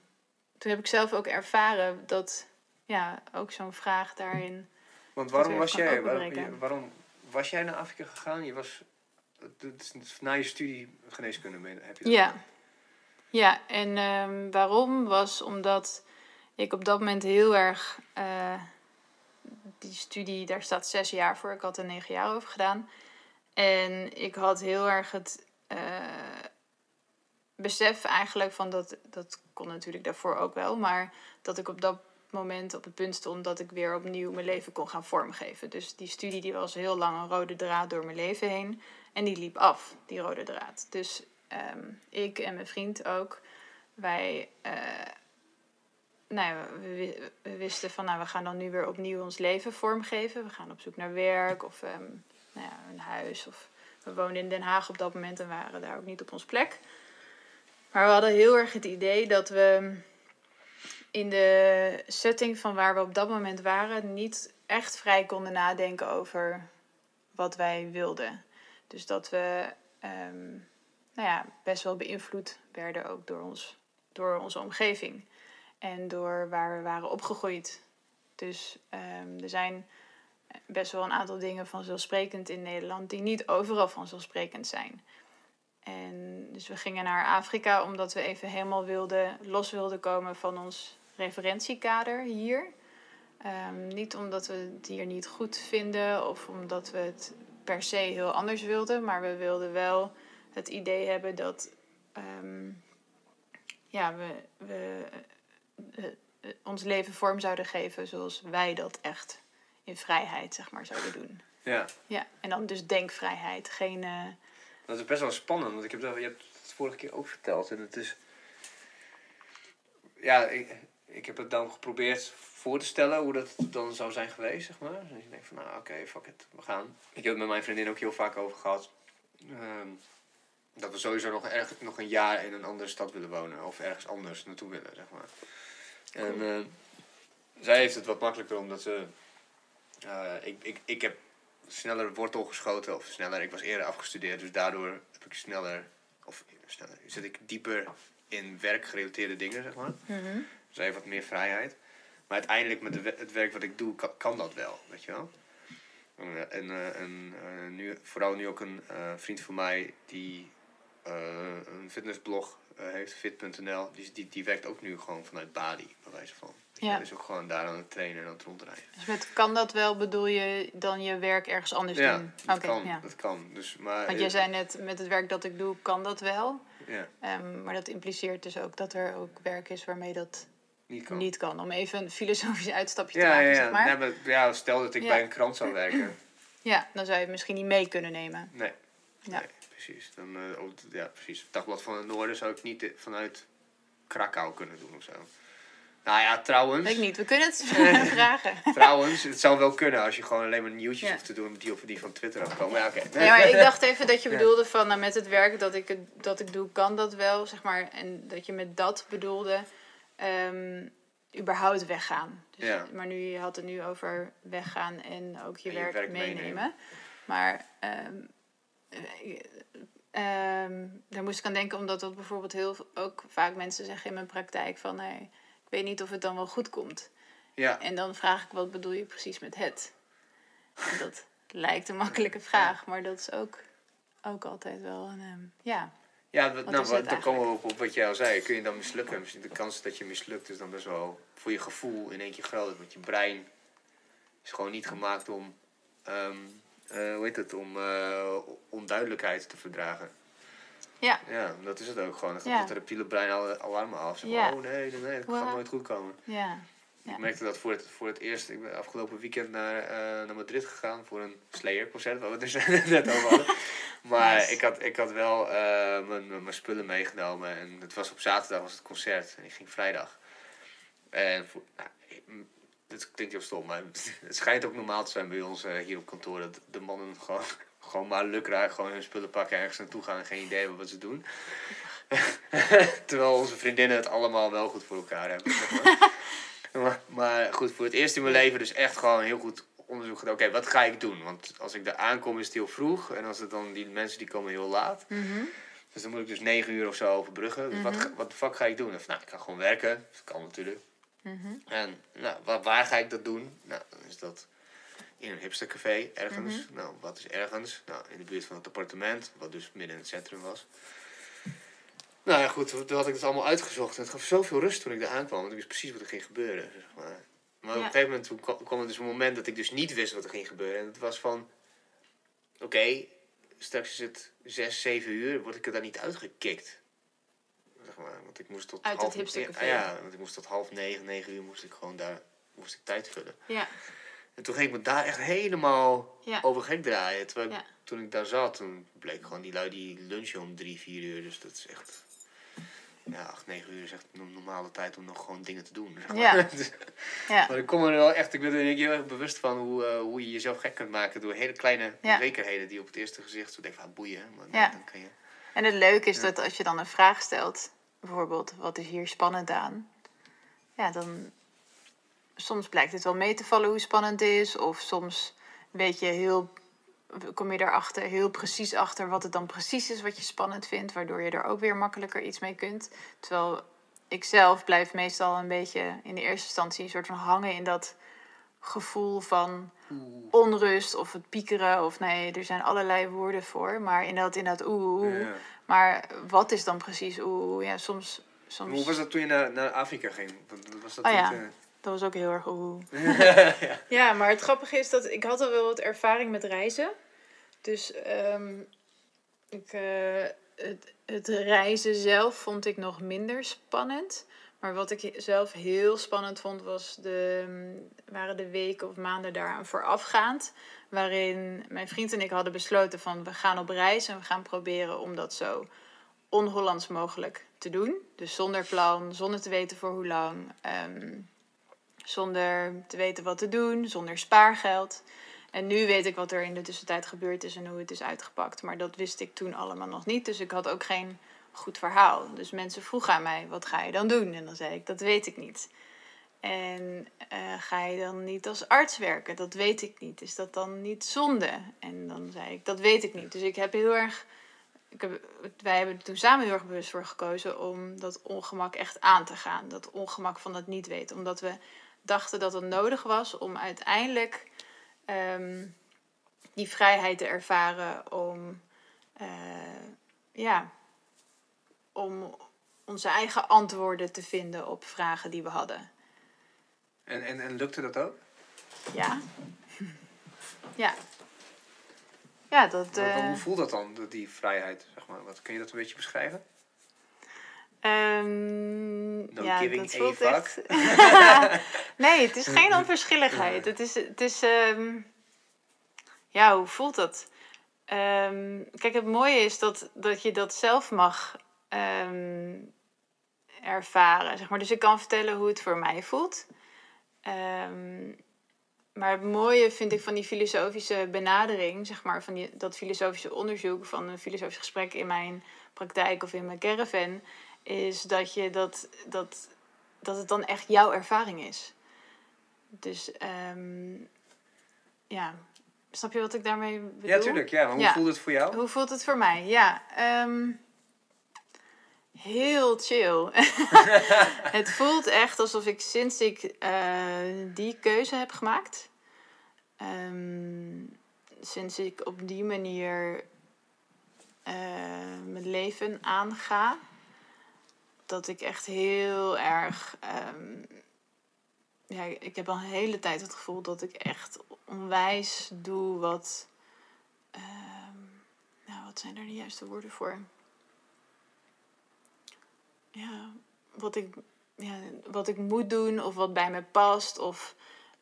Toen heb ik zelf ook ervaren dat ja, ook zo'n vraag daarin. Want waarom was jij, waarom, waarom, was jij naar Afrika gegaan? Je was, na je studie geneeskunde heb je dat Ja. Ja, en um, waarom was omdat ik op dat moment heel erg, uh, die studie, daar staat zes jaar voor, ik had er negen jaar over gedaan. En ik had heel erg het uh, besef eigenlijk van dat, dat kon natuurlijk daarvoor ook wel, maar dat ik op dat moment op het punt stond dat ik weer opnieuw mijn leven kon gaan vormgeven. Dus die studie die was heel lang een rode draad door mijn leven heen. En die liep af, die rode draad. Dus ehm, ik en mijn vriend ook, wij uh, nou ja, we, wisten van nou, we gaan dan nu weer opnieuw ons leven vormgeven. We gaan op zoek naar werk of um, nou ja, een huis. Of we woonden in Den Haag op dat moment en waren daar ook niet op ons plek. Maar we hadden heel erg het idee dat we in de setting van waar we op dat moment waren niet echt vrij konden nadenken over wat wij wilden. Dus dat we um, nou ja, best wel beïnvloed werden ook door, ons, door onze omgeving en door waar we waren opgegroeid. Dus um, er zijn best wel een aantal dingen vanzelfsprekend in Nederland die niet overal vanzelfsprekend zijn. En dus we gingen naar Afrika omdat we even helemaal wilden, los wilden komen van ons referentiekader hier. Um, niet omdat we het hier niet goed vinden of omdat we het per se heel anders wilden, maar we wilden wel het idee hebben dat um, ja, we, we uh, uh, ons leven vorm zouden geven zoals wij dat echt in vrijheid zeg maar, zouden doen. Ja. ja. En dan dus denkvrijheid, geen... Uh... Dat is best wel spannend, want ik heb dat, je hebt het vorige keer ook verteld en het is... Ja, ik, ik heb het dan geprobeerd voor te stellen hoe dat dan zou zijn geweest, zeg maar. Dus ik denk van, nou oké, okay, fuck it, we gaan. Ik heb het met mijn vriendin ook heel vaak over gehad. Um, dat we sowieso nog, erg, nog een jaar in een andere stad willen wonen. Of ergens anders naartoe willen, zeg maar. Cool. En uh, zij heeft het wat makkelijker omdat ze... Uh, ik, ik, ik heb sneller wortel geschoten, of sneller, ik was eerder afgestudeerd. Dus daardoor heb ik sneller, of sneller, zit ik dieper in werkgerelateerde dingen, zeg maar. Mm -hmm. Dus even wat meer vrijheid. Maar uiteindelijk met de, het werk wat ik doe, kan, kan dat wel, weet je wel. En, en, en uh, nu, vooral nu ook een uh, vriend van mij die uh, een fitnessblog eh, heeft, fit.nl, die, die, die werkt ook nu gewoon vanuit Bali, bij wijze van. Ja. Ja. is ook gewoon daar aan het trainen en aan het rondrijden. Dus met kan dat wel bedoel je dan je werk ergens anders Ja, doen? dat kan. ja. Dat kan. Dus, maar, Want jij zei net, met het werk dat ik doe, kan dat wel. Ja, Ehm, maar dat impliceert dus ook dat er ook werk is waarmee dat niet kan. niet kan. Om even een filosofisch uitstapje te maken, ja, zeg maar. Ja, stel dat ik bij een krant zou werken. Ja, dan zou je het misschien niet mee kunnen nemen. Nee. Ja. Nee, precies. Dan, eh, ja, precies. Het Dagblad van het Noorden zou ik niet eh, vanuit Krakau kunnen doen of zo. Nou ja, trouwens. Weet ik niet, we kunnen het vragen. Trouwens, het zou wel kunnen als je gewoon alleen maar nieuwtjes Ja. hoeft te doen die op die van Twitter afkomen. Ja, oké. Nee, maar ik dacht even dat je Ja. bedoelde van nou, met het werk dat ik, dat ik doe, kan dat wel, zeg maar. En dat je met dat bedoelde ehm, überhaupt weggaan. Dus, Ja. Maar nu, je had het nu over weggaan en ook je, En je werk, werk meenemen. meenemen. Maar ehm, eh, ehm, daar moest ik aan denken, omdat dat bijvoorbeeld heel ook vaak mensen zeggen in mijn praktijk van nee, ik weet niet of het dan wel goed komt. Ja, En dan vraag ik, wat bedoel je precies met het? En dat lijkt een makkelijke vraag, maar dat is ook, ook altijd wel een... ehm, ja, ja Wat nou, wat- dan komen we op, op wat jij al zei. Kun je dan mislukken? Misschien de kans dat je mislukt is dan best wel voor je gevoel in één keer groot. Want je brein is gewoon niet gemaakt om, ehm, eh, hoe heet het, om eh, onduidelijkheid te verdragen. Ja, Ja, dat is het ook gewoon. Dan gaat het reptiele brein alle alarmen af. Zeg. Oh nee, nee, nee, dat gaat nooit goed komen. ja. Ja. Ik merkte dat voor het, voor het eerst. Ik ben afgelopen weekend naar, eh, naar Madrid gegaan voor een Slayer-concert, waar we het dus net over hadden. Maar Nice. ik, had, ik had wel eh, mijn, mijn spullen meegenomen en het was op zaterdag was het concert en ik ging vrijdag. En voor, nou, dit klinkt heel stom, maar het schijnt ook normaal te zijn bij ons eh, hier op kantoor dat de mannen gewoon, gewoon maar lukraak gewoon hun spullen pakken en ergens naartoe gaan en geen idee hebben wat ze doen. Terwijl onze vriendinnen het allemaal wel goed voor elkaar hebben. Zeg maar. maar, maar goed, voor het eerst in mijn leven dus echt gewoon heel goed onderzoek gedaan. Oké, wat ga ik doen? Want als ik daar aankom is het heel vroeg. En als het dan die mensen die komen heel laat. Mhm. Dus dan moet ik dus negen uur of zo overbruggen. Dus wat, Mhm. wat de fuck ga ik doen? Of, nou, ik ga gewoon werken. Dat kan natuurlijk. Mhm. En nou, waar, waar ga ik dat doen? Nou, dan is dat in een hipstercafé ergens. Mhm. Nou, wat is ergens? Nou, in de buurt van het appartement, wat dus midden in het centrum was. Nou ja, goed, toen had ik het allemaal uitgezocht. En het gaf zoveel rust toen ik daar aankwam, want ik wist precies wat er ging gebeuren. Zeg maar. maar op een gegeven moment toen kwam, kwam er dus een moment dat ik dus niet wist wat er ging gebeuren. En het was van, oké, straks is het zes, zeven uur, word ik er dan niet uitgekikt. Zeg maar, want ik moest tot Uit het half, hipstercafé. Ja, ja, want ik moest tot half negen, negen uur moest ik gewoon daar moest ik tijd vullen. Ja, En toen ging ik me daar echt helemaal ja. over gek draaien. Terwijl Ja. toen ik daar zat, toen bleek gewoon die lui die lunchen om drie, vier uur. Dus dat is echt... Ja, acht, negen uur is echt een normale tijd om nog gewoon dingen te doen. Zeg maar. Ja. Dus- ja. maar ik kom er wel echt, ik ben er heel erg bewust van hoe, eh, hoe je jezelf gek kunt maken door hele kleine Ja. onzekerheden die op het eerste gezicht zo denk van boeien. Maar Ja. dan kan je... En het leuke is dat als je dan een vraag stelt, bijvoorbeeld, wat is hier spannend aan? Ja, dan soms blijkt het wel mee te vallen hoe spannend het is. Of soms weet je heel, kom je erachter, heel precies achter wat het dan precies is wat je spannend vindt. Waardoor je er ook weer makkelijker iets mee kunt. Terwijl ik zelf blijf meestal een beetje in de eerste instantie een soort van hangen in dat gevoel van onrust of het piekeren. Of nee, er zijn allerlei woorden voor. Maar inderdaad, inderdaad, oeh, oeh. Ja. Maar wat is dan precies oeh? Ja, soms... soms... Hoe was dat toen je naar, naar Afrika ging? Was dat Oh ja. eh, Dat was ook heel erg oeh. ja. Ja, maar het grappige is dat ik had al wel wat ervaring met reizen. Dus ehm, ik, eh, het, het reizen zelf vond ik nog minder spannend. Maar wat ik zelf heel spannend vond, was de, mm, waren de weken of maanden daaraan voorafgaand. Waarin mijn vriend en ik hadden besloten van we gaan op reis en we gaan proberen om dat zo on-Hollands mogelijk te doen. Dus zonder plan, zonder te weten voor hoe lang. ehm, zonder te weten wat te doen, zonder spaargeld. En nu weet ik wat er in de tussentijd gebeurd is en hoe het is uitgepakt. Maar dat wist ik toen allemaal nog niet. Dus ik had ook geen goed verhaal. Dus mensen vroegen aan mij, wat ga je dan doen? En dan zei ik, dat weet ik niet. En eh, ga je dan niet als arts werken? Dat weet ik niet. Is dat dan niet zonde? En dan zei ik, dat weet ik niet. Dus ik heb heel erg... Ik heb, wij hebben er toen samen heel erg bewust voor gekozen om dat ongemak echt aan te gaan. Dat ongemak van het niet weten. Omdat we dachten dat het nodig was om uiteindelijk ehm, die vrijheid te ervaren om, eh, ja, om onze eigen antwoorden te vinden op vragen die we hadden. En, en, en lukte dat ook? Ja. Ja. Ja, dat... Wat- eh, Hoe voelt dat dan, die vrijheid? Zeg maar? Wat, kun je dat een beetje beschrijven? Ehm, No ja, dat voelt echt... nee, het is geen onverschilligheid. Het is... Het is ehm, Ja, hoe voelt dat? Ehm, kijk, het mooie is dat, dat je dat zelf mag ervaren. Zeg maar. Dus ik kan vertellen hoe het voor mij voelt. Maar het mooie vind ik van die filosofische benadering, zeg maar, van die, dat filosofische onderzoek, van een filosofisch gesprek in mijn praktijk of in mijn caravan, is dat, je dat, dat, dat het dan echt jouw ervaring is. Dus ehm, ja, snap je wat ik daarmee bedoel? Ja, tuurlijk. Ja, maar hoe Ja. voelt het voor jou? Hoe voelt het voor mij? Ja, ehm, heel chill. het voelt echt alsof ik sinds ik eh, die keuze heb gemaakt, ehm, sinds ik op die manier eh, mijn leven aanga, dat ik echt heel erg. ehm, ja, ik heb al een hele tijd het gevoel dat ik echt onwijs doe wat. ehm, nou, wat zijn daar de juiste woorden voor? Ja, wat ik, ja, wat ik moet doen of wat bij me past. Of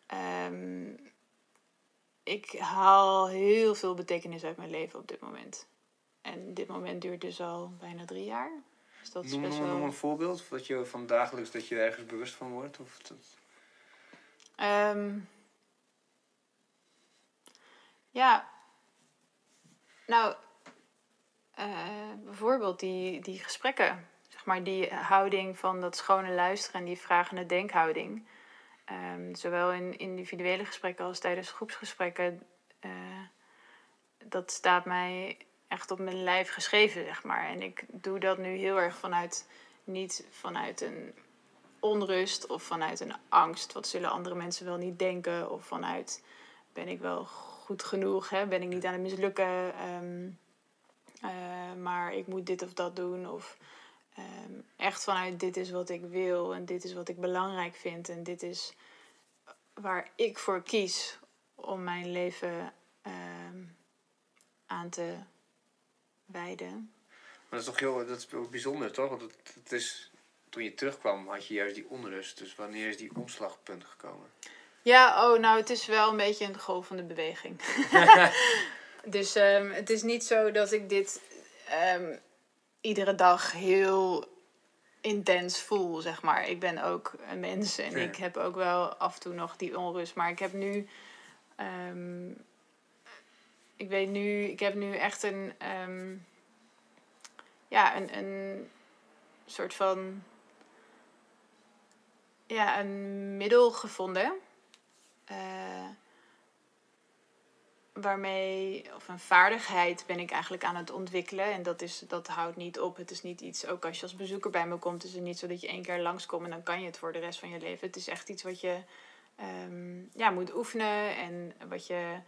ehm, ik haal heel veel betekenis uit mijn leven op dit moment. En dit moment duurt dus al bijna drie jaar. Dus dat is Noem, best noem, noem wel... een voorbeeld dat je van dagelijks dat je ergens bewust van wordt. Of dat... Ehm, ja, nou, eh, bijvoorbeeld die, die gesprekken, zeg maar, die houding van dat schone luisteren en die vragende denkhouding. Ehm, zowel in individuele gesprekken als tijdens groepsgesprekken, eh, dat staat mij echt op mijn lijf geschreven, zeg maar. En ik doe dat nu heel erg vanuit, niet vanuit een onrust of vanuit een angst. Wat zullen andere mensen wel niet denken? Of vanuit ben ik wel goed genoeg? Hè? Ben ik niet aan het mislukken? Ehm, eh, maar ik moet dit of dat doen. Of ehm, echt vanuit dit is wat ik wil en dit is wat ik belangrijk vind. En dit is waar ik voor kies om mijn leven ehm, aan te wijden. Maar dat is toch heel dat is bijzonder, toch? Want het, het is, toen je terugkwam had je juist die onrust. Dus wanneer is die omslagpunt gekomen? Ja, oh, nou, het is wel een beetje een golvende beweging. dus ehm, het is niet zo dat ik dit ehm, iedere dag heel intens voel, zeg maar. Ik ben ook een mens en Ja. ik heb ook wel af en toe nog die onrust. Maar ik heb nu... ehm, ik weet nu... Ik heb nu echt een... ehm, ja, een, een soort van... Ja, een middel gevonden eh, waarmee, of een vaardigheid ben ik eigenlijk aan het ontwikkelen. En dat, is, dat houdt niet op. Het is niet iets, ook als je als bezoeker bij me komt, is het niet zo dat je één keer langskomt en dan kan je het voor de rest van je leven. Het is echt iets wat je ehm, ja, moet oefenen en wat, je,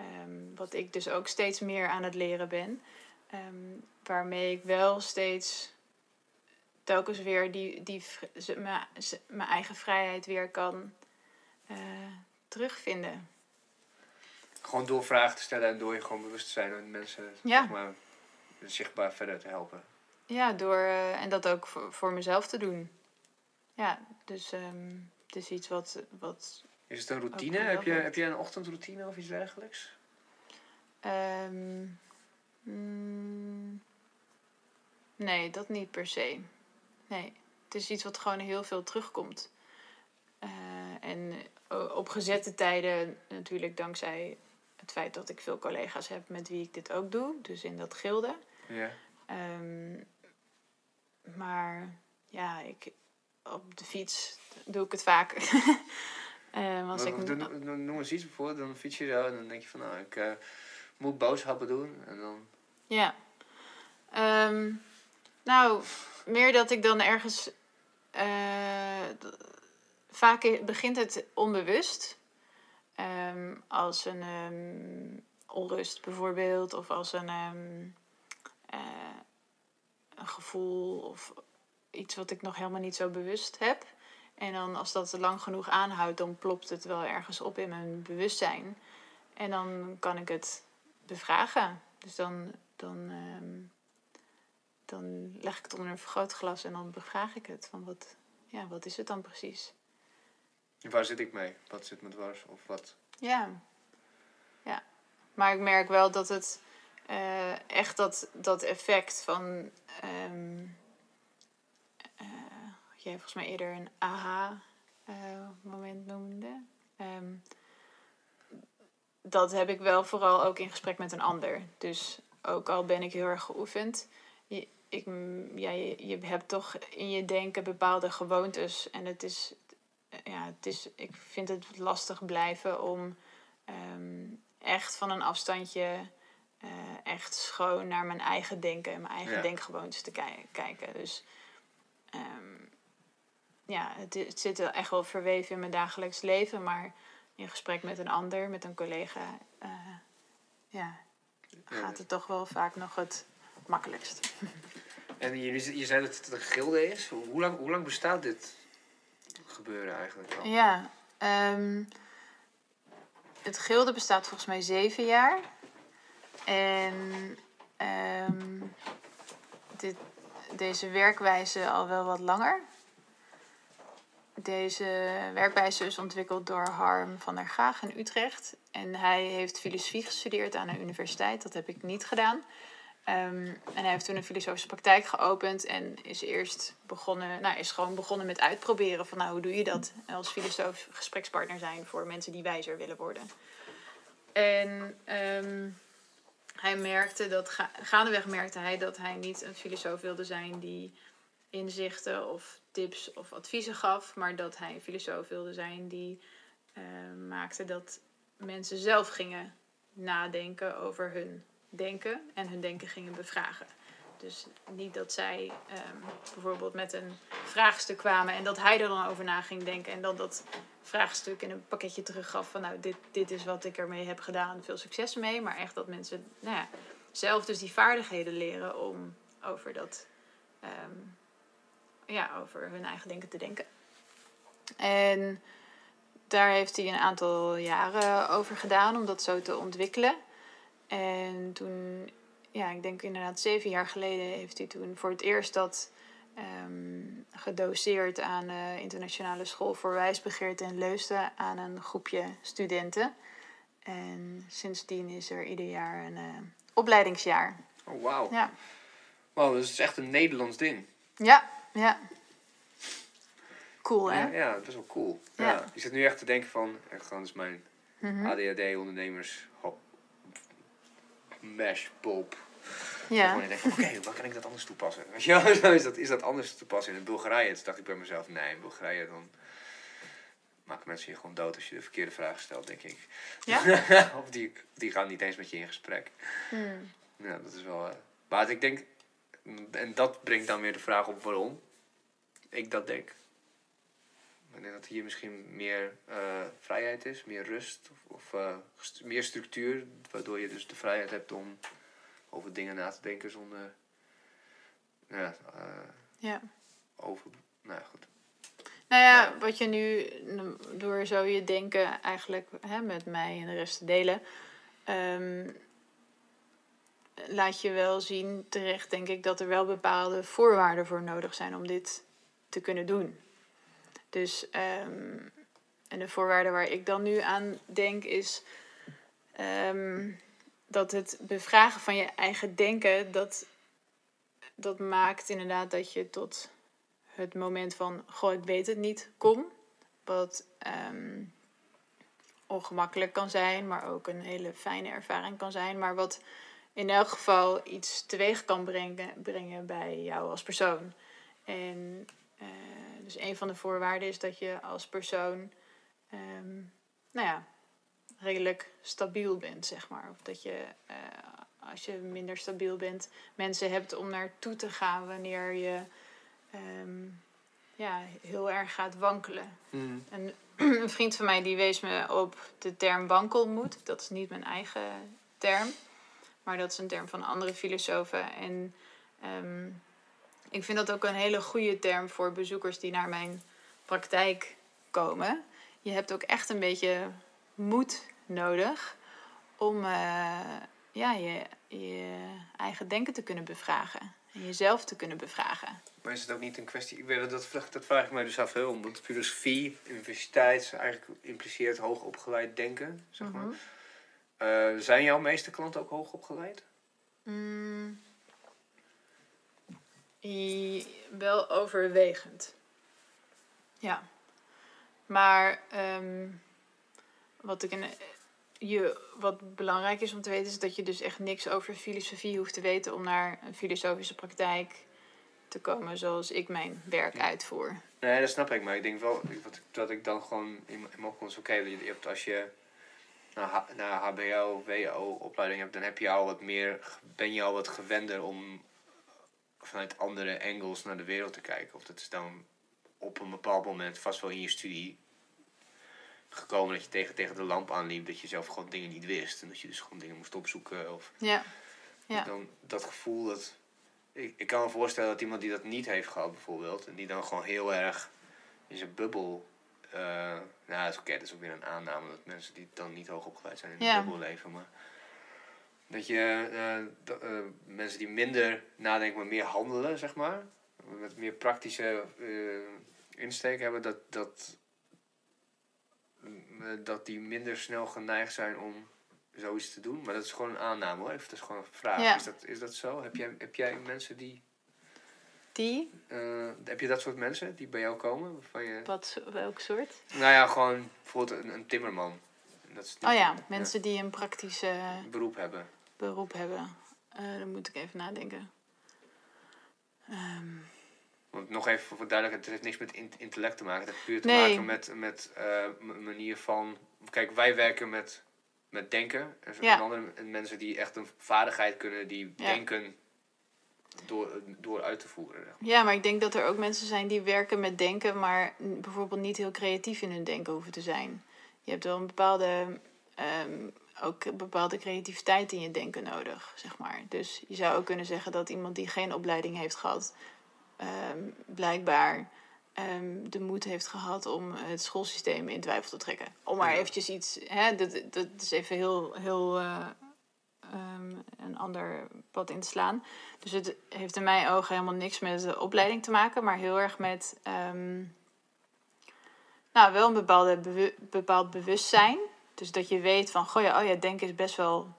ehm, wat ik dus ook steeds meer aan het leren ben. Ehm, waarmee ik wel steeds telkens weer die, die, mijn eigen vrijheid weer kan eh, terugvinden. Gewoon door vragen te stellen en door je gewoon bewust te zijn en mensen Ja. zeg maar, zichtbaar verder te helpen. Ja, door, eh, en dat ook voor, voor mezelf te doen. Ja, dus ehm, het is iets wat, wat Is het een routine? Heb je, heb je een ochtendroutine of iets dergelijks? ehm, mm, nee, dat niet per se. Nee, het is iets wat gewoon heel veel terugkomt. Eh, en o- op gezette tijden natuurlijk dankzij het feit dat ik veel collega's heb met wie ik dit ook doe. Dus in dat gilde. Ja. Ehm, maar ja, ik, op de fiets doe ik het vaak. Ehm, als ik, doe- doe- Noem eens iets bijvoorbeeld, dan fiets je zo en dan denk je van nou, ik eh, moet boodschappen doen. En dan, ja. Ehm, nou, meer dat ik dan ergens. eh, vaak begint het onbewust. Ehm, als een ehm, onrust bijvoorbeeld, of als een, eh, een gevoel of iets wat ik nog helemaal niet zo bewust heb. En dan als dat lang genoeg aanhoudt, dan plopt het wel ergens op in mijn bewustzijn. En dan kan ik het bevragen. Dus dan, dan, ehm, dan leg ik het onder een vergrootglas en dan bevraag ik het. Van wat, ja, wat is het dan precies? Waar zit ik mee? Wat zit me dwars? Of wat? Ja. ja. Maar ik merk wel dat het eh, echt dat, dat effect van. ehm eh, jij volgens mij eerder een aha-moment noemde. Ehm, dat heb ik wel vooral ook in gesprek met een ander. Dus ook al ben ik heel erg geoefend. Je, ik, ja, je, je hebt toch in je denken bepaalde gewoontes. En het is, ja, het is, ik vind het lastig blijven om ehm, echt van een afstandje eh, echt schoon naar mijn eigen denken en mijn eigen Ja. denkgewoontes te ki- kijken. Dus ehm, ja, het, zit wel echt wel verweven in mijn dagelijks leven, maar in gesprek met een ander, met een collega, eh, ja, gaat het toch wel vaak nog het makkelijkst. En je, je zei dat het een gilde is. Hoe lang, hoe lang bestaat dit gebeuren eigenlijk al? Ja, ehm, het gilde bestaat volgens mij zeven jaar. En ehm, dit, deze werkwijze al wel wat langer. Deze werkwijze is ontwikkeld door Harm van der Gaag in Utrecht. En hij heeft filosofie gestudeerd aan een universiteit. Dat heb ik niet gedaan. Ehm, en hij heeft toen een filosofische praktijk geopend en is eerst begonnen, nou, is gewoon begonnen met uitproberen van nou, hoe doe je dat als filosoof gesprekspartner zijn voor mensen die wijzer willen worden. En ehm, hij merkte dat, ga- gaandeweg merkte hij dat hij niet een filosoof wilde zijn die inzichten of tips of adviezen gaf, maar dat hij een filosoof wilde zijn die eh, maakte dat mensen zelf gingen nadenken over hun denken en hun denken gingen bevragen. Dus niet dat zij ehm, bijvoorbeeld met een vraagstuk kwamen en dat hij er dan over na ging denken en dan dat vraagstuk in een pakketje teruggaf van nou dit, dit is wat ik ermee heb gedaan, veel succes mee. Maar echt dat mensen nou ja, zelf dus die vaardigheden leren om over dat ehm, ja, over hun eigen denken te denken. En daar heeft hij een aantal jaren over gedaan om dat zo te ontwikkelen. En toen, ja, ik denk inderdaad zeven jaar geleden, heeft hij toen voor het eerst dat ehm, gedoseerd aan de Internationale School voor Wijsbegeerte in Leusden aan een groepje studenten. En sindsdien is er ieder jaar een eh, opleidingsjaar. Oh, wauw. Ja, Wow, dus het is echt een Nederlands ding. ja, ja. Cool, hè? Ja, ja, best wel cool. Ja. Ja. Je zit nu echt te denken van, echt gewoon is mijn Mhm. ADHD-ondernemers mash, pop. Ja. Oké, waar kan ik dat anders toepassen? Weet je wel, zo is dat, is dat anders te passen in Bulgarije? Toen dacht ik bij mezelf, nee, in Bulgarije dan maken mensen je gewoon dood als je de verkeerde vragen stelt, denk ik. Ja? of die, die gaan niet eens met je in gesprek. Hmm. Ja, dat is wel... eh, maar ik denk, en dat brengt dan weer de vraag op waarom ik dat denk. Ik denk dat hier misschien meer eh, vrijheid is, meer rust of, of eh, meer structuur, waardoor je dus de vrijheid hebt om over dingen na te denken zonder ja, eh, ja. over. Nou ja, goed. Nou ja, wat je nu n- door zo je denken eigenlijk hè, met mij en de rest te delen, ehm, laat je wel zien terecht, denk ik, dat er wel bepaalde voorwaarden voor nodig zijn om dit te kunnen doen. Dus, ehm, en de voorwaarde waar ik dan nu aan denk is ehm, dat het bevragen van je eigen denken, dat, dat maakt inderdaad dat je tot het moment van, goh, ik weet het niet, kom. Wat ehm, ongemakkelijk kan zijn, maar ook een hele fijne ervaring kan zijn. Maar wat in elk geval iets teweeg kan brengen, brengen bij jou als persoon. En eh, dus een van de voorwaarden is dat je als persoon, ehm, nou ja, redelijk stabiel bent, zeg maar. Of dat je, eh, als je minder stabiel bent, mensen hebt om naartoe te gaan wanneer je ehm, ja, heel erg gaat wankelen. En een vriend van mij die wees me op de term wankelmoed. Dat is niet mijn eigen term, maar dat is een term van andere filosofen. En ehm, ik vind dat ook een hele goede term voor bezoekers die naar mijn praktijk komen. Je hebt ook echt een beetje moed nodig om eh, ja, je, je eigen denken te kunnen bevragen. En jezelf te kunnen bevragen. Maar is het ook niet een kwestie... Ik weet, dat, vraag- dat vraag ik mij dus af, hè, omdat filosofie, universiteit, eigenlijk impliceert hoogopgeleid denken, zeg maar. Mhm. Eh, zijn jouw meeste klanten ook hoogopgeleid? Mm. I- wel overwegend. Ja. Maar ehm, wat, ik in, je, wat belangrijk is om te weten, is dat je dus echt niks over filosofie hoeft te weten om naar een filosofische praktijk te komen zoals ik mijn werk uitvoer. Nee, dat snap ik, maar ik denk wel wat, dat ik dan gewoon in, in mijn oké, als je naar, H- naar HBO, WO opleiding hebt, dan heb je al wat meer, ben je al wat gewender om vanuit andere angles naar de wereld te kijken. Of dat is dan op een bepaald moment vast wel in je studie gekomen dat je tegen, tegen de lamp aanliep, dat je zelf gewoon dingen niet wist en dat je dus gewoon dingen moest opzoeken of Ja. Ja. dan dat gevoel dat. Ik, ik kan me voorstellen dat iemand die dat niet heeft gehad, bijvoorbeeld, en die dan gewoon heel erg in zijn bubbel. Eh nou, dat is oké, dat is ook weer een aanname dat mensen die dan niet hoog opgeleid zijn in Ja. bubbel leven. Maar dat je eh, eh, mensen die minder nadenken, maar meer handelen, zeg maar, met meer praktische insteek hebben, dat, dat, eh, dat die minder snel geneigd zijn om zoiets te doen. Maar dat is gewoon een aanname hoor. Even, dat is gewoon een vraag. Ja. Is, dat, is dat zo? Heb jij, heb jij mensen die. Die? eh, heb je dat soort mensen die bij jou komen? Waarvan je, Wat, welk soort? nou ja, gewoon bijvoorbeeld een, een timmerman. Dat is Oh ja, mensen die een praktische beroep hebben. beroep hebben. Eh dan moet ik even nadenken. Ehm, Want nog even voor duidelijkheid, het heeft niks met in- intellect te maken. Het heeft puur te Nee. maken met, met eh, manier van. Kijk, wij werken met, met denken. Zijn Ja. andere mensen die echt een vaardigheid kunnen, die Ja. denken door, door uit te voeren. zeg maar. ja, maar ik denk dat er ook mensen zijn die werken met denken, maar bijvoorbeeld niet heel creatief in hun denken hoeven te zijn. Je hebt wel een bepaalde, ehm, ook een bepaalde creativiteit in je denken nodig, zeg maar. Dus je zou ook kunnen zeggen dat iemand die geen opleiding heeft gehad, ehm, blijkbaar ehm, de moed heeft gehad om het schoolsysteem in twijfel te trekken. Om maar eventjes iets, hè, dat, dat is even heel, heel eh, ehm, een ander pad in te slaan. Dus het heeft in mijn ogen helemaal niks met de opleiding te maken, maar heel erg met ehm, nou, wel een bepaalde bewu- bepaald bewustzijn. Dus dat je weet van, goh ja, oh ja, denken is best wel,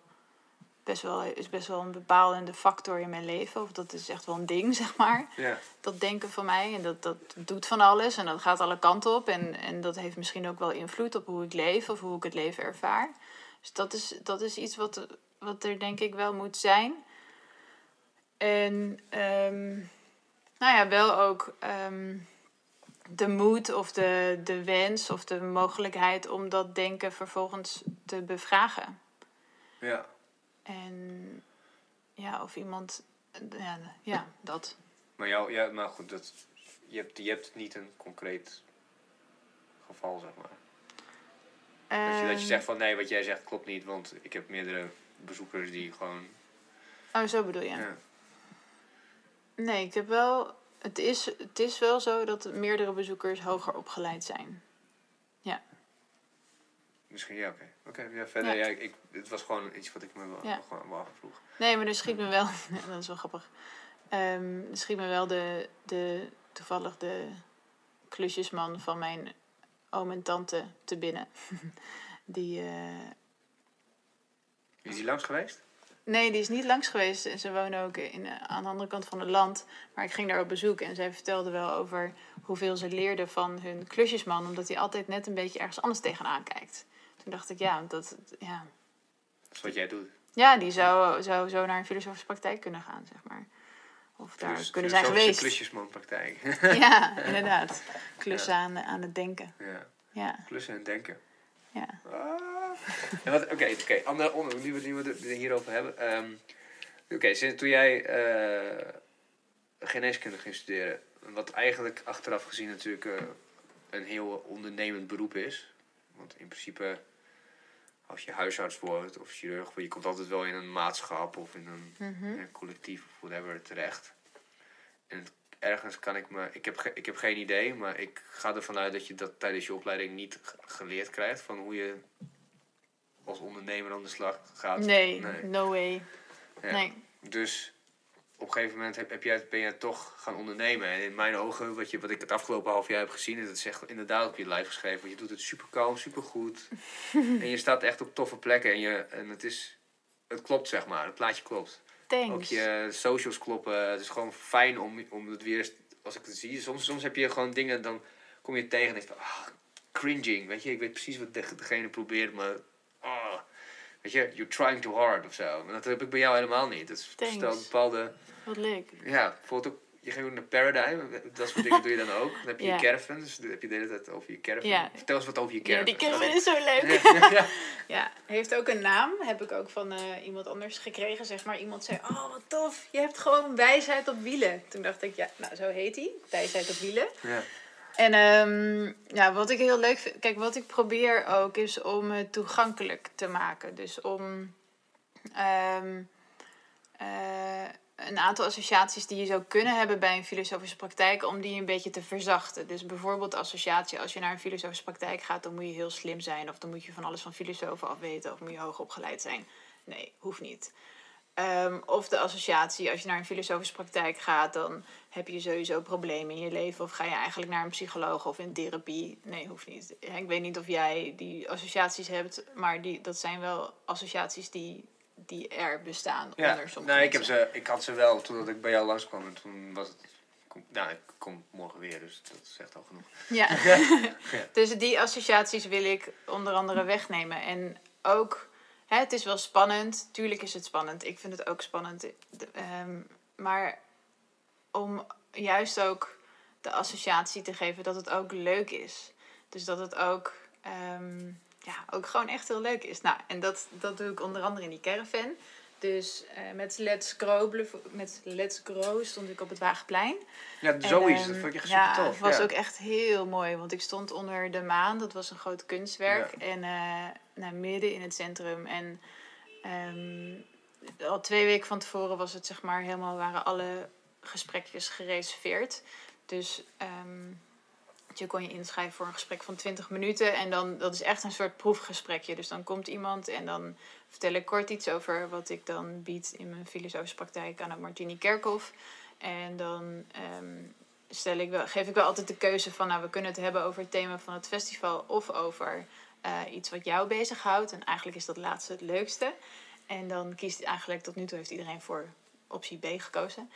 best wel, is best wel een bepalende factor in mijn leven. Of dat is echt wel een ding, zeg maar. Ja. Dat denken van mij. En dat, dat doet van alles en dat gaat alle kanten op. En, en dat heeft misschien ook wel invloed op hoe ik leef of hoe ik het leven ervaar. Dus dat is, dat is iets wat, wat er denk ik wel moet zijn. En ehm, nou ja, wel ook ehm, de moed of de, de wens of de mogelijkheid om dat denken vervolgens te bevragen. ja. En ja, of iemand. Ja, ja dat. Maar, jou, ja, maar goed, dat, je, hebt, je hebt niet een concreet geval, zeg maar. Dat je, dat je Ehm, zegt van nee, wat jij zegt klopt niet, want ik heb meerdere bezoekers die gewoon. Oh, zo bedoel je. Ja. Nee, ik heb wel. Het is, het is wel zo dat meerdere bezoekers hoger opgeleid zijn. Misschien, ja, oké. Oké, ja, verder, Ja. ja. ik, het was gewoon iets wat ik me wel, Ja. gewoon wel afvroeg. Nee, maar er schiet me wel. dat is wel grappig. Ehm er schiet me wel de, de. Toevallig de klusjesman van mijn oom en tante te binnen. Die. eh, Is die langs geweest? Nee, die is niet langs geweest. En Ze wonen ook in, eh, aan de andere kant van het land. Maar ik ging daar op bezoek en zij vertelde wel over hoeveel ze leerden van hun klusjesman. Omdat hij altijd net een beetje ergens anders tegenaan kijkt. Toen dacht ik, ja, dat, ja. Dat is wat jij doet. ja die zou, zou zo naar een filosofische praktijk kunnen gaan, zeg maar. Of daar Filos- kunnen zijn geweest. klusjesmanpraktijk. Ja, inderdaad. Klussen aan, aan het denken. ja, Ja, klussen en denken. ja. Ah. Oké, oké. andere onderwerp, nu we, het hierover hebben. Ehm, oké, sinds toen jij eh, geneeskunde ging studeren, wat eigenlijk achteraf gezien natuurlijk eh, een heel ondernemend beroep is. Want in principe, als je huisarts wordt of chirurg, je komt altijd wel in een maatschap of in een Mhm. een collectief of whatever terecht. En het- ergens kan ik me... Ik heb, ik heb geen idee, maar ik ga ervan uit dat je dat tijdens je opleiding niet geleerd krijgt. Van hoe je als ondernemer aan de slag gaat. Nee, Nee. no way. Ja. Nee. Dus op een gegeven moment heb, heb jij, ben jij toch gaan ondernemen. En in mijn ogen, wat, je, wat ik het afgelopen half jaar heb gezien, is het is echt inderdaad op je lijf geschreven. Want je doet het super kalm, super goed. en je staat echt op toffe plekken. En, je, en het, is, het klopt, zeg maar. Het plaatje klopt. Ook Thanks. je socials kloppen. Het is gewoon fijn om, om het weer eens, als ik het zie. Soms, soms heb je gewoon dingen, dan kom je tegen en denk je van, ah, cringing. Weet je, ik weet precies wat de- degene probeert, maar, weet je, you're trying too hard of zo. Maar dat heb ik bij jou helemaal niet. Het is Thanks. stel bepaalde, Wat leuk. ja, bijvoorbeeld ook, je ging ook naar Paradigm, dat soort dingen doe je dan ook. Dan heb je Ja. je caravan, dus dan heb je de hele tijd over je caravan. Ja. Vertel eens wat over je Ja, caravan. die caravan is zo leuk. Ja, ja. Ja, heeft ook een naam. Heb ik ook van eh, iemand anders gekregen. Zeg maar, iemand zei, oh wat tof, je hebt gewoon wijsheid op wielen. Toen dacht ik, ja, nou zo heet hij. Wijsheid op wielen. ja. En ehm, ja, wat ik heel leuk vind, kijk, wat ik probeer ook is om het toegankelijk te maken. Dus om ehm, eh, een aantal associaties die je zou kunnen hebben bij een filosofische praktijk, om die een beetje te verzachten. Dus bijvoorbeeld associatie, als je naar een filosofische praktijk gaat, dan moet je heel slim zijn, of dan moet je van alles van filosofen afweten, of moet je hoog opgeleid zijn. Nee, hoeft niet. Ehm, of de associatie, als je naar een filosofische praktijk gaat, dan heb je sowieso problemen in je leven. Of ga je eigenlijk naar een psycholoog of in therapie. Nee, hoeft niet. Ik weet niet of jij die associaties hebt, maar die, dat zijn wel associaties die, die er bestaan Ja, onder sommige nou, ik, heb ze, ik had ze wel toen ik bij jou langskwam. En toen was het... Kom, nou, ik kom morgen weer, dus dat zegt al genoeg. Ja. dus die associaties wil ik onder andere wegnemen. En ook, hè, het is wel spannend. Tuurlijk is het spannend. Ik vind het ook spannend. De- ehm, maar om juist ook de associatie te geven dat het ook leuk is. Dus dat het ook, ehm, ja, ook gewoon echt heel leuk is. Nou, en dat, dat doe ik onder andere in die caravan. Dus eh, met, Let's Grow, met Let's Grow stond ik op het Wagenplein. Ja, En, zoiets. ehm, dat vond ik echt ja, super tof. het was ja. ook echt heel mooi. Want ik stond onder de maan. Dat was een groot kunstwerk. En nou, midden in het centrum. En ehm, al twee weken van tevoren was het zeg maar helemaal... waren alle gesprekjes gereserveerd. Dus ehm, je kon je inschrijven voor een gesprek van 20 minuten. En dan, dat is echt een soort proefgesprekje. Dus dan komt iemand en dan vertel ik kort iets over wat ik dan bied in mijn filosofische praktijk aan het Martini Kerkhof. En dan ehm, stel ik wel, geef ik wel altijd de keuze van, nou, we kunnen het hebben over het thema van het festival of over eh, iets wat jou bezighoudt. En eigenlijk is dat laatste het leukste. En dan kiest eigenlijk, tot nu toe heeft iedereen voor optie B gekozen.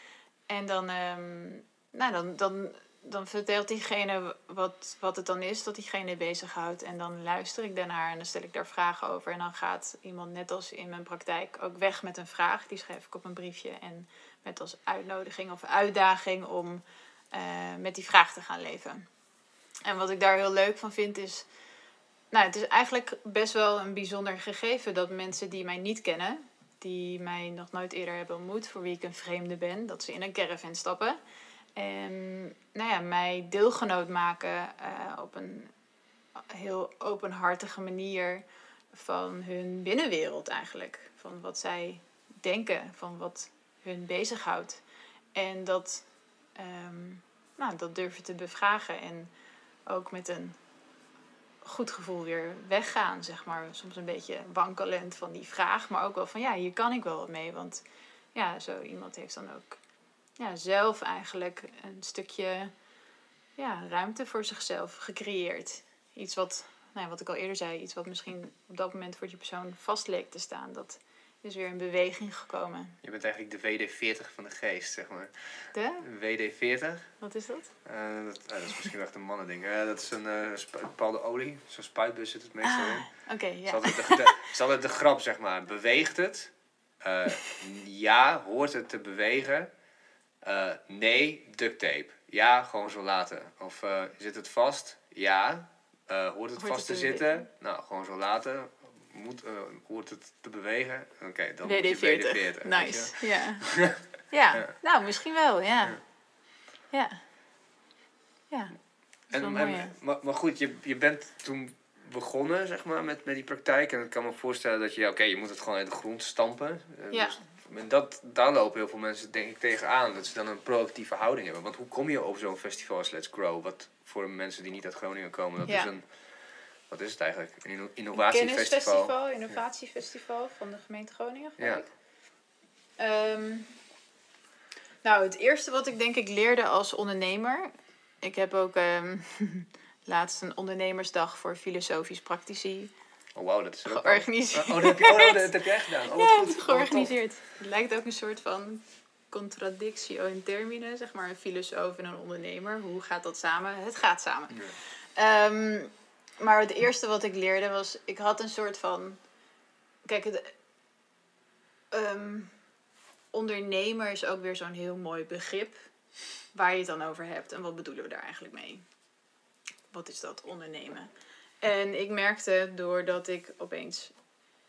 En dan, ehm, nou, dan, dan, dan vertelt diegene wat, wat het dan is dat diegene bezighoudt. En dan luister ik daarnaar en dan stel ik daar vragen over. En dan gaat iemand, net als in mijn praktijk, ook weg met een vraag. Die schrijf ik op een briefje. En met als uitnodiging of uitdaging om eh, met die vraag te gaan leven. En wat ik daar heel leuk van vind is... Nou, het is eigenlijk best wel een bijzonder gegeven dat mensen die mij niet kennen... die mij nog nooit eerder hebben ontmoet, voor wie ik een vreemde ben... dat ze in een caravan stappen en nou ja, mij deelgenoot maken eh, op een heel openhartige manier van hun binnenwereld eigenlijk. Van wat zij denken, van wat hun bezighoudt. En dat, ehm, nou, dat durven te bevragen en ook met een goed gevoel weer weggaan, zeg maar. Soms een beetje wankelend van die vraag, maar ook wel van ja, hier kan ik wel wat mee. Want ja, zo iemand heeft dan ook ja, zelf eigenlijk een stukje ja, ruimte voor zichzelf gecreëerd. Iets wat, nou ja, wat ik al eerder zei, iets wat misschien op dat moment voor die persoon vast leek te staan. Dat is weer in beweging gekomen. Je bent eigenlijk de WD-40 van de geest, zeg maar. De? WD-40, Wat is dat? eh, dat, eh, dat is misschien wel echt een mannending. Eh, dat is een eh, spu- bepaalde olie. Zo'n spuitbus zit het meestal in. Oké, Het is ja. is altijd de grap, zeg maar. Beweegt het? Ja, hoort het te bewegen? Nee, duct tape. Ja, gewoon zo laten. Of zit het vast? Ja. Hoort het Hoort vast het te te zitten? Nou, gewoon zo laten. Moet, eh, hoort het te bewegen? Oké, dan moet je WD-40. WD-40. weet je. Nice, ja. ja. Nou misschien wel, ja. Ja. Ja. En, en- maar, maar goed, je, je bent toen begonnen zeg maar, met, met die praktijk. En ik kan me voorstellen dat je, oké, je moet het gewoon uit de grond stampen. Eh, Ja. dus en dat, daar lopen heel veel mensen denk ik tegenaan. Dat ze dan een proactieve houding hebben. Want hoe kom je op zo'n festival als Let's Grow? Wat voor mensen die niet uit Groningen komen, dat Ja. is een... Wat is het eigenlijk? Een inno- Een innovatiefestival. innovatiefestival van de gemeente Groningen, geloof Ja. ik. Ehm, nou, het eerste wat ik denk ik leerde als ondernemer. Ik heb ook ehm, laatst een ondernemersdag voor filosofisch praktici Oh wauw, dat is er al. georganiseerd. Oh, dat heb je, oh, dat heb je echt gedaan. Oh, ja, goed. Oh, georganiseerd. Het lijkt ook een soort van contradictio in termine, zeg maar. Een filosoof en een ondernemer. Hoe gaat dat samen? Het gaat samen. Ja. Ehm, maar het eerste wat ik leerde was, ik had een soort van. Kijk, het, ehm, ondernemer is ook weer zo'n heel mooi begrip waar je het dan over hebt en wat bedoelen we daar eigenlijk mee? Wat is dat ondernemen? En ik merkte doordat ik opeens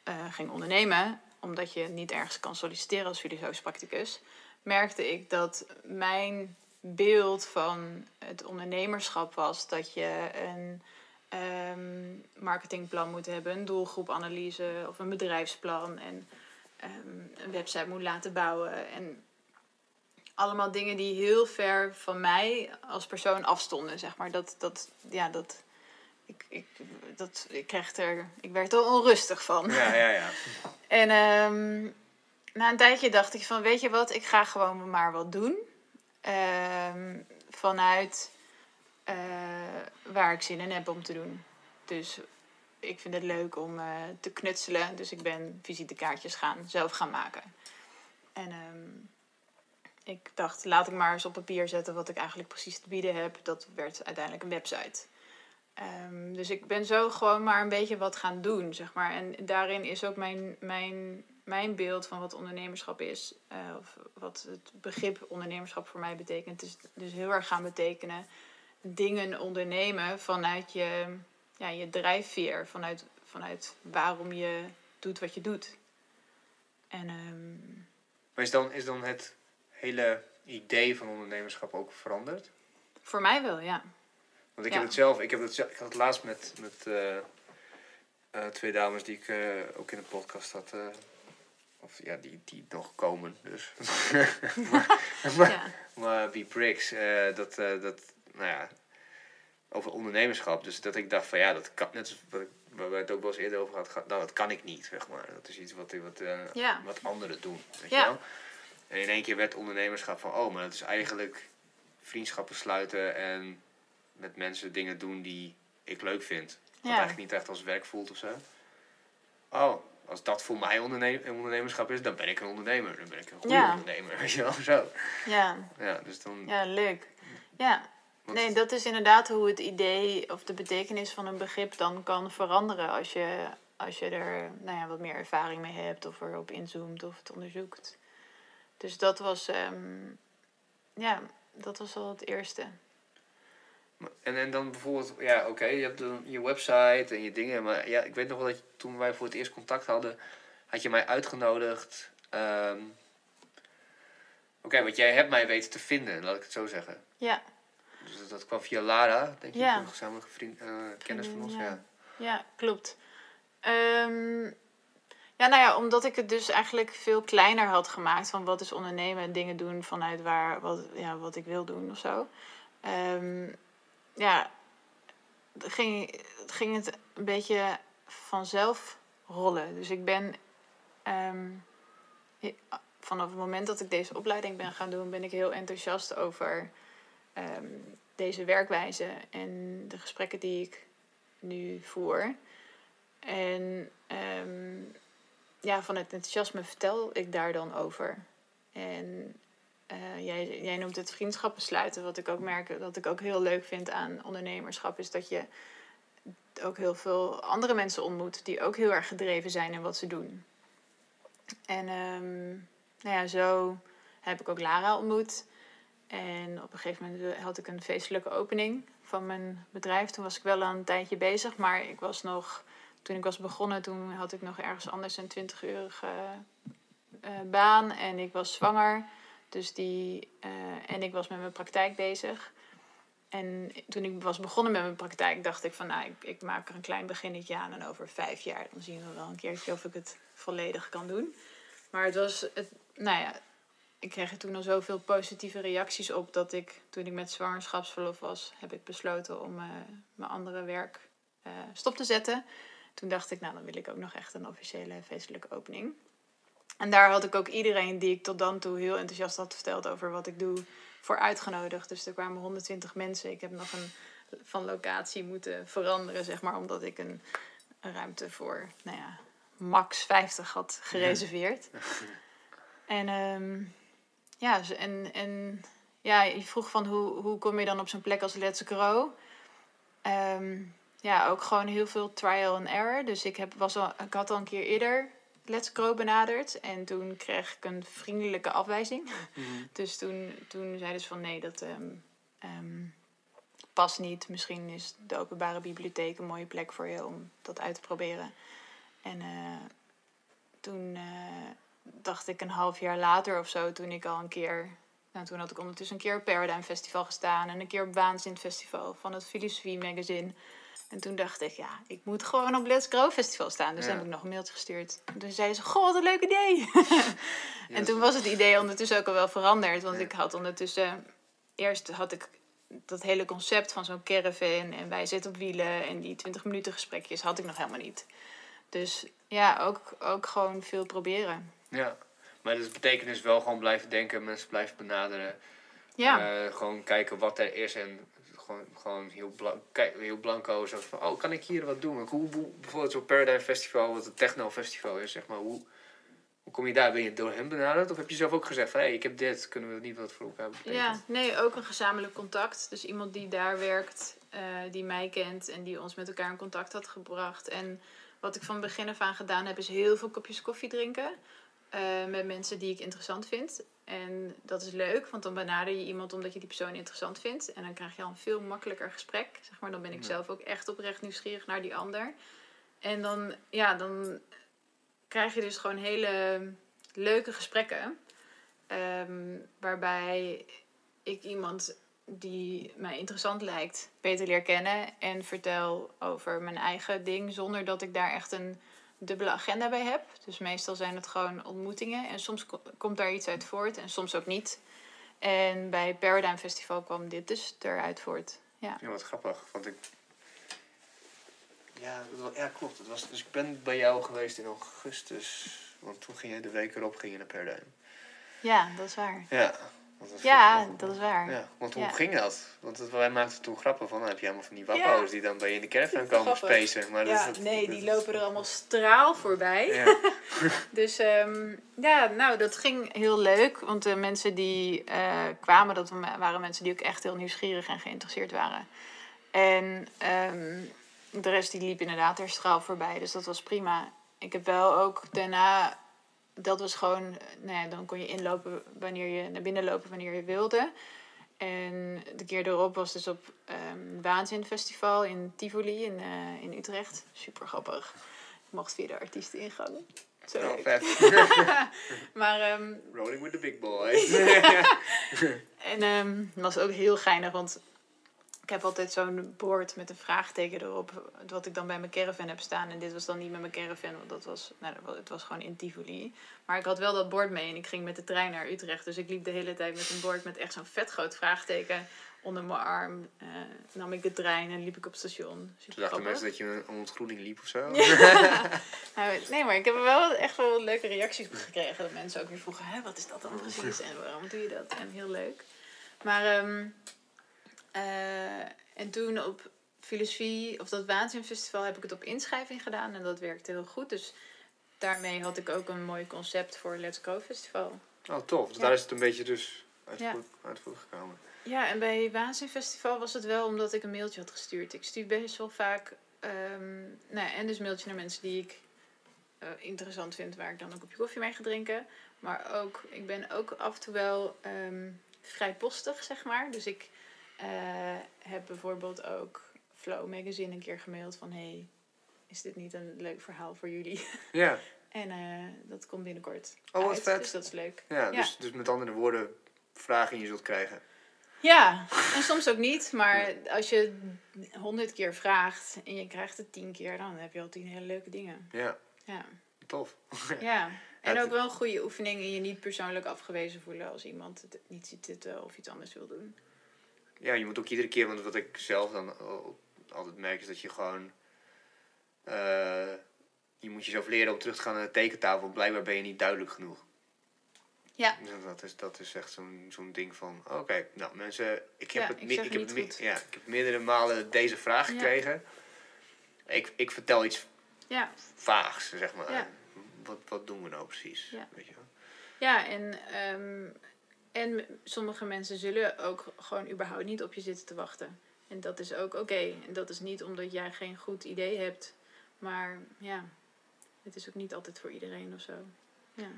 eh, ging ondernemen, omdat je niet ergens kan solliciteren als filosofisch practicus, merkte ik dat mijn beeld van het ondernemerschap was dat je een ehm, marketingplan moet hebben, een doelgroepanalyse of een bedrijfsplan en ehm, een website moet laten bouwen. En allemaal dingen die heel ver van mij als persoon afstonden, zeg maar. Dat, dat, ja, dat, ik, ik, dat, ik, kreeg er, ik werd er onrustig van. Ja, ja, ja. En ehm, na een tijdje dacht ik van, weet je wat, ik ga gewoon maar wat doen. Vanuit waar ik zin in heb om te doen. Dus ik vind het leuk om eh, te knutselen. Dus ik ben visitekaartjes gaan, zelf gaan maken. En ehm, ik dacht, laat ik maar eens op papier zetten wat ik eigenlijk precies te bieden heb. Dat werd uiteindelijk een website. Ehm, dus ik ben zo gewoon maar een beetje wat gaan doen, zeg maar. En daarin is ook mijn, mijn, mijn beeld van wat ondernemerschap is. eh, of wat het begrip ondernemerschap voor mij betekent. Is dus heel erg gaan betekenen dingen ondernemen vanuit je, ja, je drijfveer. Vanuit, vanuit waarom je doet wat je doet. En ehm, Maar is dan, is dan het hele idee van ondernemerschap ook veranderd? voor mij wel, ja. Want ik Ja. heb het zelf, ik, heb het, zelf- ik had het laatst met, met eh, eh, twee dames die ik eh, ook in de podcast had. of ja, die, die nog komen, dus. maar, ja. maar eh, dat, dat, nou ja, over ondernemerschap. Dus dat ik dacht van ja, dat kan, net zoals wat ik, waar we het ook wel eens eerder over hadden, gehad, nou, dat kan ik niet, zeg maar. Dat is iets wat, wat, eh, Ja. wat anderen doen, weet Ja. je wel. En in één keer werd ondernemerschap van, oh, maar dat is eigenlijk vriendschappen sluiten en met mensen dingen doen die ik leuk vind. Wat Ja. eigenlijk niet echt als werk voelt of zo. Oh, als dat voor mij onderne ondernemerschap is, dan ben ik een ondernemer. Dan ben ik een goede ondernemer, weet je wel, zo. Ja, Ja, dus dan... ja, leuk. Ja, want- Nee, dat is inderdaad hoe het idee of de betekenis van een begrip dan kan veranderen als je, als je er nou ja, wat meer ervaring mee hebt of erop inzoomt of het onderzoekt. Dus dat was, ehm, ja, dat was al het eerste. En, en dan bijvoorbeeld, ja, oké, je hebt dan je website en je dingen. Maar ja, ik weet nog wel dat je, toen wij voor het eerst contact hadden, had je mij uitgenodigd. ehm, oké, want jij hebt mij weten te vinden, laat ik het zo zeggen. Ja, dat, dat kwam via Lara, denk ik, Ja. een gezamenlijke vriend, eh, kennis van ons. ja. Ja. ja, klopt. Ehm, ja, nou ja, omdat ik het dus eigenlijk veel kleiner had gemaakt van wat is ondernemen en dingen doen vanuit waar, wat, ja, wat ik wil doen of zo. Ehm, ja, ging, ging het een beetje vanzelf rollen. Dus ik ben he- vanaf het moment dat ik deze opleiding ben gaan doen, ben ik heel enthousiast over deze werkwijze en de gesprekken die ik nu voer. En ehm, ja, vanuit enthousiasme vertel ik daar dan over. En eh, jij, jij noemt het vriendschappen sluiten. Wat ik ook merk, dat ik ook heel leuk vind aan ondernemerschap, is dat je ook heel veel andere mensen ontmoet die ook heel erg gedreven zijn in wat ze doen. En ehm, nou ja, zo heb ik ook Lara ontmoet. En op een gegeven moment had ik een feestelijke opening van mijn bedrijf. Toen was ik wel een tijdje bezig, maar ik was nog, toen ik was begonnen, toen had ik nog ergens anders een 20-urige eh, baan en ik was zwanger. Dus die, eh, en ik was met mijn praktijk bezig. En toen ik was begonnen met mijn praktijk, dacht ik van, nou, ik, ik maak er een klein beginnetje aan en over vijf jaar dan zien we wel een keertje of ik het volledig kan doen. Maar het was, het, nou ja, ik kreeg er toen al zoveel positieve reacties op dat ik, toen ik met zwangerschapsverlof was, heb ik besloten om eh, mijn andere werk eh, stop te zetten. Toen dacht ik, nou dan wil ik ook nog echt een officiële feestelijke opening. En daar had ik ook iedereen die ik tot dan toe heel enthousiast had verteld over wat ik doe, voor uitgenodigd. Dus er kwamen 120 mensen. Ik heb nog een van locatie moeten veranderen, zeg maar, omdat ik een, een ruimte voor, nou ja, max 50 had gereserveerd. En ehm, ja, en, en ja, je vroeg van hoe, hoe kom je dan op zo'n plek als Let's Grow? Ehm, ja, ook gewoon heel veel trial and error. Dus ik, heb, was al, ik had al een keer eerder Let's Grow benaderd. En toen kreeg ik een vriendelijke afwijzing. Dus toen, toen zeiden ze van nee, dat ehm, ehm, past niet. Misschien is de openbare bibliotheek een mooie plek voor je om dat uit te proberen. En eh, toen eh, dacht ik een half jaar later of zo, toen ik al een keer... Nou, toen had ik ondertussen een keer op Paradigm Festival gestaan en een keer op Waanzin Festival van het Filosofie Magazine. En toen dacht ik, ja, ik moet gewoon op Let's Grow Festival staan. Dus Ja. dan heb ik nog een mailtje gestuurd. En toen zeiden ze, goh, wat een leuk idee. en toen was het idee ondertussen ook al wel veranderd. Want Ja. ik had ondertussen... Eerst had ik dat hele concept van zo'n caravan en wij zitten op wielen en die 20 minuten gesprekjes had ik nog helemaal niet. Dus ja, ook, ook gewoon veel proberen. Ja, maar dat betekent dus wel gewoon blijven denken, mensen blijven benaderen. Ja, Eh, gewoon kijken wat er is en gewoon, gewoon heel, blank, kijk, heel blanco zo van, oh, kan ik hier wat doen? Hoe, hoe, bijvoorbeeld zo'n Paradigm Festival, wat een techno festival is, zeg maar, hoe, hoe kom je daar? Ben je door hem benaderd? Of heb je zelf ook gezegd van, hé, hey, ik heb dit, kunnen we niet wat voor elkaar betekenen? ja, nee, ook een gezamenlijk contact. Dus iemand die daar werkt, eh, die mij kent en die ons met elkaar in contact had gebracht. En wat ik van begin af aan gedaan heb, is heel veel kopjes koffie drinken. Eh, met mensen die ik interessant vind. En dat is leuk, want dan benader je iemand omdat je die persoon interessant vindt. En dan krijg je al een veel makkelijker gesprek. Zeg maar. Dan ben ik Ja. zelf ook echt oprecht nieuwsgierig naar die ander. En dan, ja, dan krijg je dus gewoon hele leuke gesprekken. Ehm, waarbij ik iemand die mij interessant lijkt beter leer kennen en vertel over mijn eigen ding zonder dat ik daar echt een dubbele agenda bij heb. Dus meestal zijn het gewoon ontmoetingen en soms ko- komt daar iets uit voort en soms ook niet. En bij Paradigm Festival kwam dit dus eruit voort. Ja. Ja, wat grappig, want ik... Ja, ja klopt. Het was, dus ik ben bij jou geweest in augustus, want toen ging je de week erop ging je naar Paradigm. ja, dat is waar. Ja. Dat Ja, dat is waar. Ja, want hoe Ja. ging dat? Want het, wij maakten toen grappen van, dan heb je helemaal van die Ja. wappo's die dan bij je in de caravan komen spacen. Maar Ja, dat, is- nee, dat die is- lopen er allemaal straal voorbij. Ja. Dus ehm, ja, nou, dat ging heel leuk. Want de mensen die eh, kwamen, dat wa- waren mensen die ook echt heel nieuwsgierig en geïnteresseerd waren. En ehm, de rest die liep inderdaad er straal voorbij. Dus dat was prima. Ik heb wel ook daarna... Dat was gewoon... Nou ja, dan kon je inlopen wanneer je... Naar binnen lopen wanneer je wilde. En de keer erop was dus op ehm Waanzin Festival in Tivoli in, eh, in Utrecht. Super grappig. Ik mocht via de artiesteningang. Zo Oh, leuk. vet. Maar ehm, Rolling with the big boys. en ehm, het was ook heel geinig, want ik heb altijd zo'n bord met een vraagteken erop, wat ik dan bij mijn caravan heb staan. En dit was dan niet met mijn caravan, want dat was, nou, het was gewoon in Tivoli. Maar ik had wel dat bord mee en ik ging met de trein naar Utrecht. Dus ik liep de hele tijd met een bord met echt zo'n vet groot vraagteken onder mijn arm. Eh, nam ik de trein en liep ik op het station. Super Toen dachten mensen dat je een ontgroening liep of zo. Nou, nee, maar ik heb wel echt wel leuke reacties gekregen. Dat mensen ook weer vroegen, Hè, wat is dat dan precies? En waarom doe je dat? En heel leuk. Maar, ehm, eh, en toen op filosofie, of dat Waanzinfestival, heb ik het op inschrijving gedaan. En dat werkte heel goed. Dus daarmee had ik ook een mooi concept voor Let's Go Festival. Oh, tof. Dus Ja. daar is het een beetje dus uit, Ja. voortgekomen. Ja, en bij Waanzinfestival was het wel omdat ik een mailtje had gestuurd. Ik stuur best wel vaak, ehm, nou ja, en dus mailtje naar mensen die ik eh, interessant vind, waar ik dan een kopje koffie mee ga drinken. Maar ook, ik ben ook af en toe wel ehm vrijpostig, zeg maar. Dus ik eh, heb bijvoorbeeld ook Flow Magazine een keer gemaild van... Hey, is dit niet een leuk verhaal voor jullie? Ja. en eh, dat komt binnenkort Oh, wat uit, vet. Dus dat is leuk. Ja, Ja. Dus, dus met andere woorden, vragen je zult krijgen. Ja, en soms ook niet. Maar als je honderd keer vraagt en je krijgt het tien keer, dan heb je al tien hele leuke dingen. Ja, Ja, tof. ja. En ook wel een goede oefening in je niet persoonlijk afgewezen voelen als iemand het niet ziet zitten of iets anders wil doen. Ja, je moet ook iedere keer, want wat ik zelf dan al- altijd merk is dat je gewoon. eh, je moet jezelf leren om terug te gaan naar de tekentafel, want blijkbaar ben je niet duidelijk genoeg. Ja. Dus Dat is, dat is echt zo'n zo'n ding van: oké, nou mensen, ik heb, Ja, het, ik ik, heb het ja, ik heb meerdere malen deze vraag Ja. gekregen. Ik, ik vertel iets Ja, vaags, zeg maar. Wat, wat doen we nou precies? Ja. Weet je wel? ja en, ehm, en sommige mensen zullen ook gewoon überhaupt niet op je zitten te wachten. En dat is ook oké. En dat is niet omdat jij geen goed idee hebt. Maar ja, het is ook niet altijd voor iedereen of zo. Ja.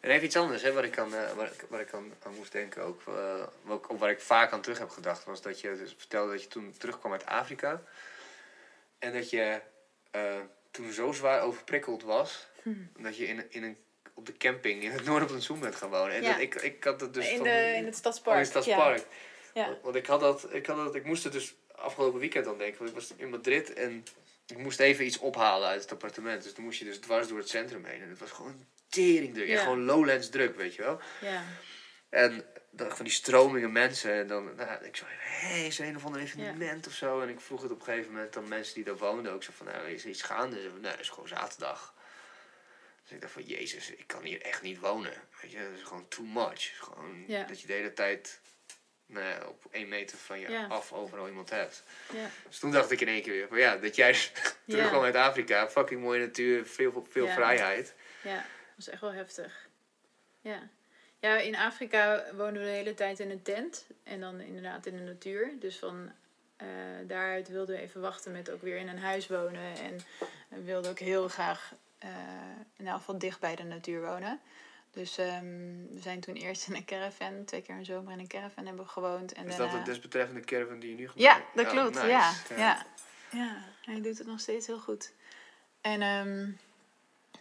En even iets anders, hè, waar ik aan, eh, waar ik, waar ik aan, aan moest denken ook, eh, ook, ook waar ik vaak aan terug heb gedacht, was dat je dus vertelde dat je toen terugkwam uit Afrika. En dat je eh, toen zo zwaar overprikkeld was, Hm. dat je in, in een, op de camping in het noorden van Zoen bent gaan wonen. En Ja. dat, ik, ik had het dus in, van... de, in het stadspark. Oh, in het stadspark. Ja. Want- Want ik had dat, ik had dat, ik moest het dus afgelopen weekend dan denken, want ik was in Madrid en ik moest even iets ophalen uit het appartement. Dus toen moest je dus dwars door het centrum heen en het was gewoon tering druk. Ja. Gewoon lowlands druk, weet je wel. Ja. En dan van die stromingen mensen. En dan nou, ik zo, hé, hey, is er een of ander evenement of zo? En ik vroeg het op een gegeven moment aan mensen die daar woonden ook. Zo van, nou, is er iets gaande? Ze nee, het is gewoon zaterdag. Dus ik dacht van, jezus, ik kan hier echt niet wonen. Weet je, dat is gewoon too much. Gewoon Ja. dat je de hele tijd nou ja, op één meter van je Ja. af overal iemand hebt. Ja. Dus toen dacht ik in één keer weer van, ja, dat jij terugkwam uit Afrika. Fucking mooie natuur, veel, veel vrijheid. Ja, dat was echt wel heftig. Ja. Ja, in Afrika woonden we de hele tijd in een tent. En dan inderdaad in de natuur. Dus van eh, daaruit wilden we even wachten met ook weer in een huis wonen. En we wilden ook heel graag eh, in elk geval dicht bij de natuur wonen. Dus ehm, we zijn toen eerst in een caravan, twee keer een zomer in een caravan hebben we gewoond. En Is daarna... dat de desbetreffende caravan die je nu Ja, gebruikt? dat Oh, klopt. nice. Ja, ja. ja, hij doet het nog steeds heel goed. En ehm,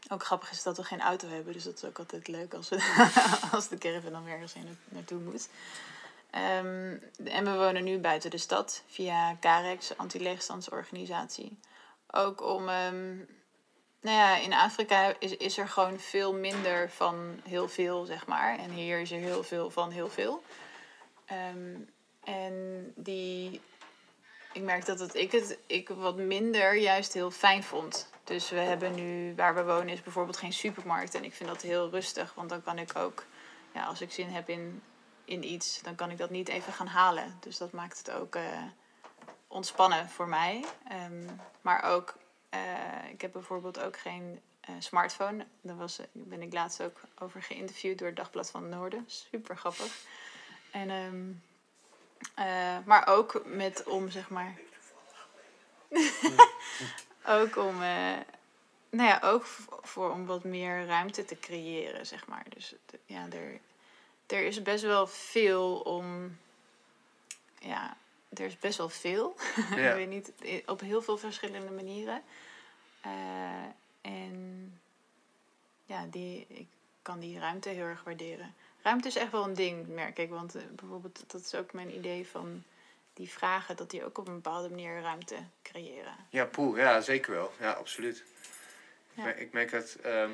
ook grappig is dat we geen auto hebben, dus dat is ook altijd leuk als, we, als de caravan dan weer ergens naartoe moet. Ehm, en we wonen nu buiten de stad via CAREX, anti-leegstandsorganisatie. Ook om, nou ja, in Afrika is, is er gewoon veel minder van heel veel, zeg maar. En hier is er heel veel van heel veel. Ehm, en die, ik merk dat het, ik het ik wat minder juist heel fijn vond. Dus we hebben nu, waar we wonen is bijvoorbeeld geen supermarkt. En ik vind dat heel rustig, want dan kan ik ook, ja, als ik zin heb in, in iets, dan kan ik dat niet even gaan halen. Dus dat maakt het ook eh, ontspannen voor mij. Ehm, maar ook, eh, ik heb bijvoorbeeld ook geen eh, smartphone. Daar was, daar ben ik laatst ook over geïnterviewd door het Dagblad van Noorden. Super grappig. En, ehm, eh, maar ook met om, zeg maar. ook om, eh, nou ja, ook voor om wat meer ruimte te creëren, zeg maar. Dus ja, er, er is best wel veel om. Ja, er is best wel veel. Ja. ik weet niet, i- op heel veel verschillende manieren. Eh, en ja, die, ik kan die ruimte heel erg waarderen. Ruimte is echt wel een ding, merk ik. Want eh, bijvoorbeeld, dat is ook mijn idee van die vragen, dat die ook op een bepaalde manier ruimte creëren. Ja, poeh, ja, zeker wel. Ja, absoluut. Ja. Ik, merk, ik merk het. ehm,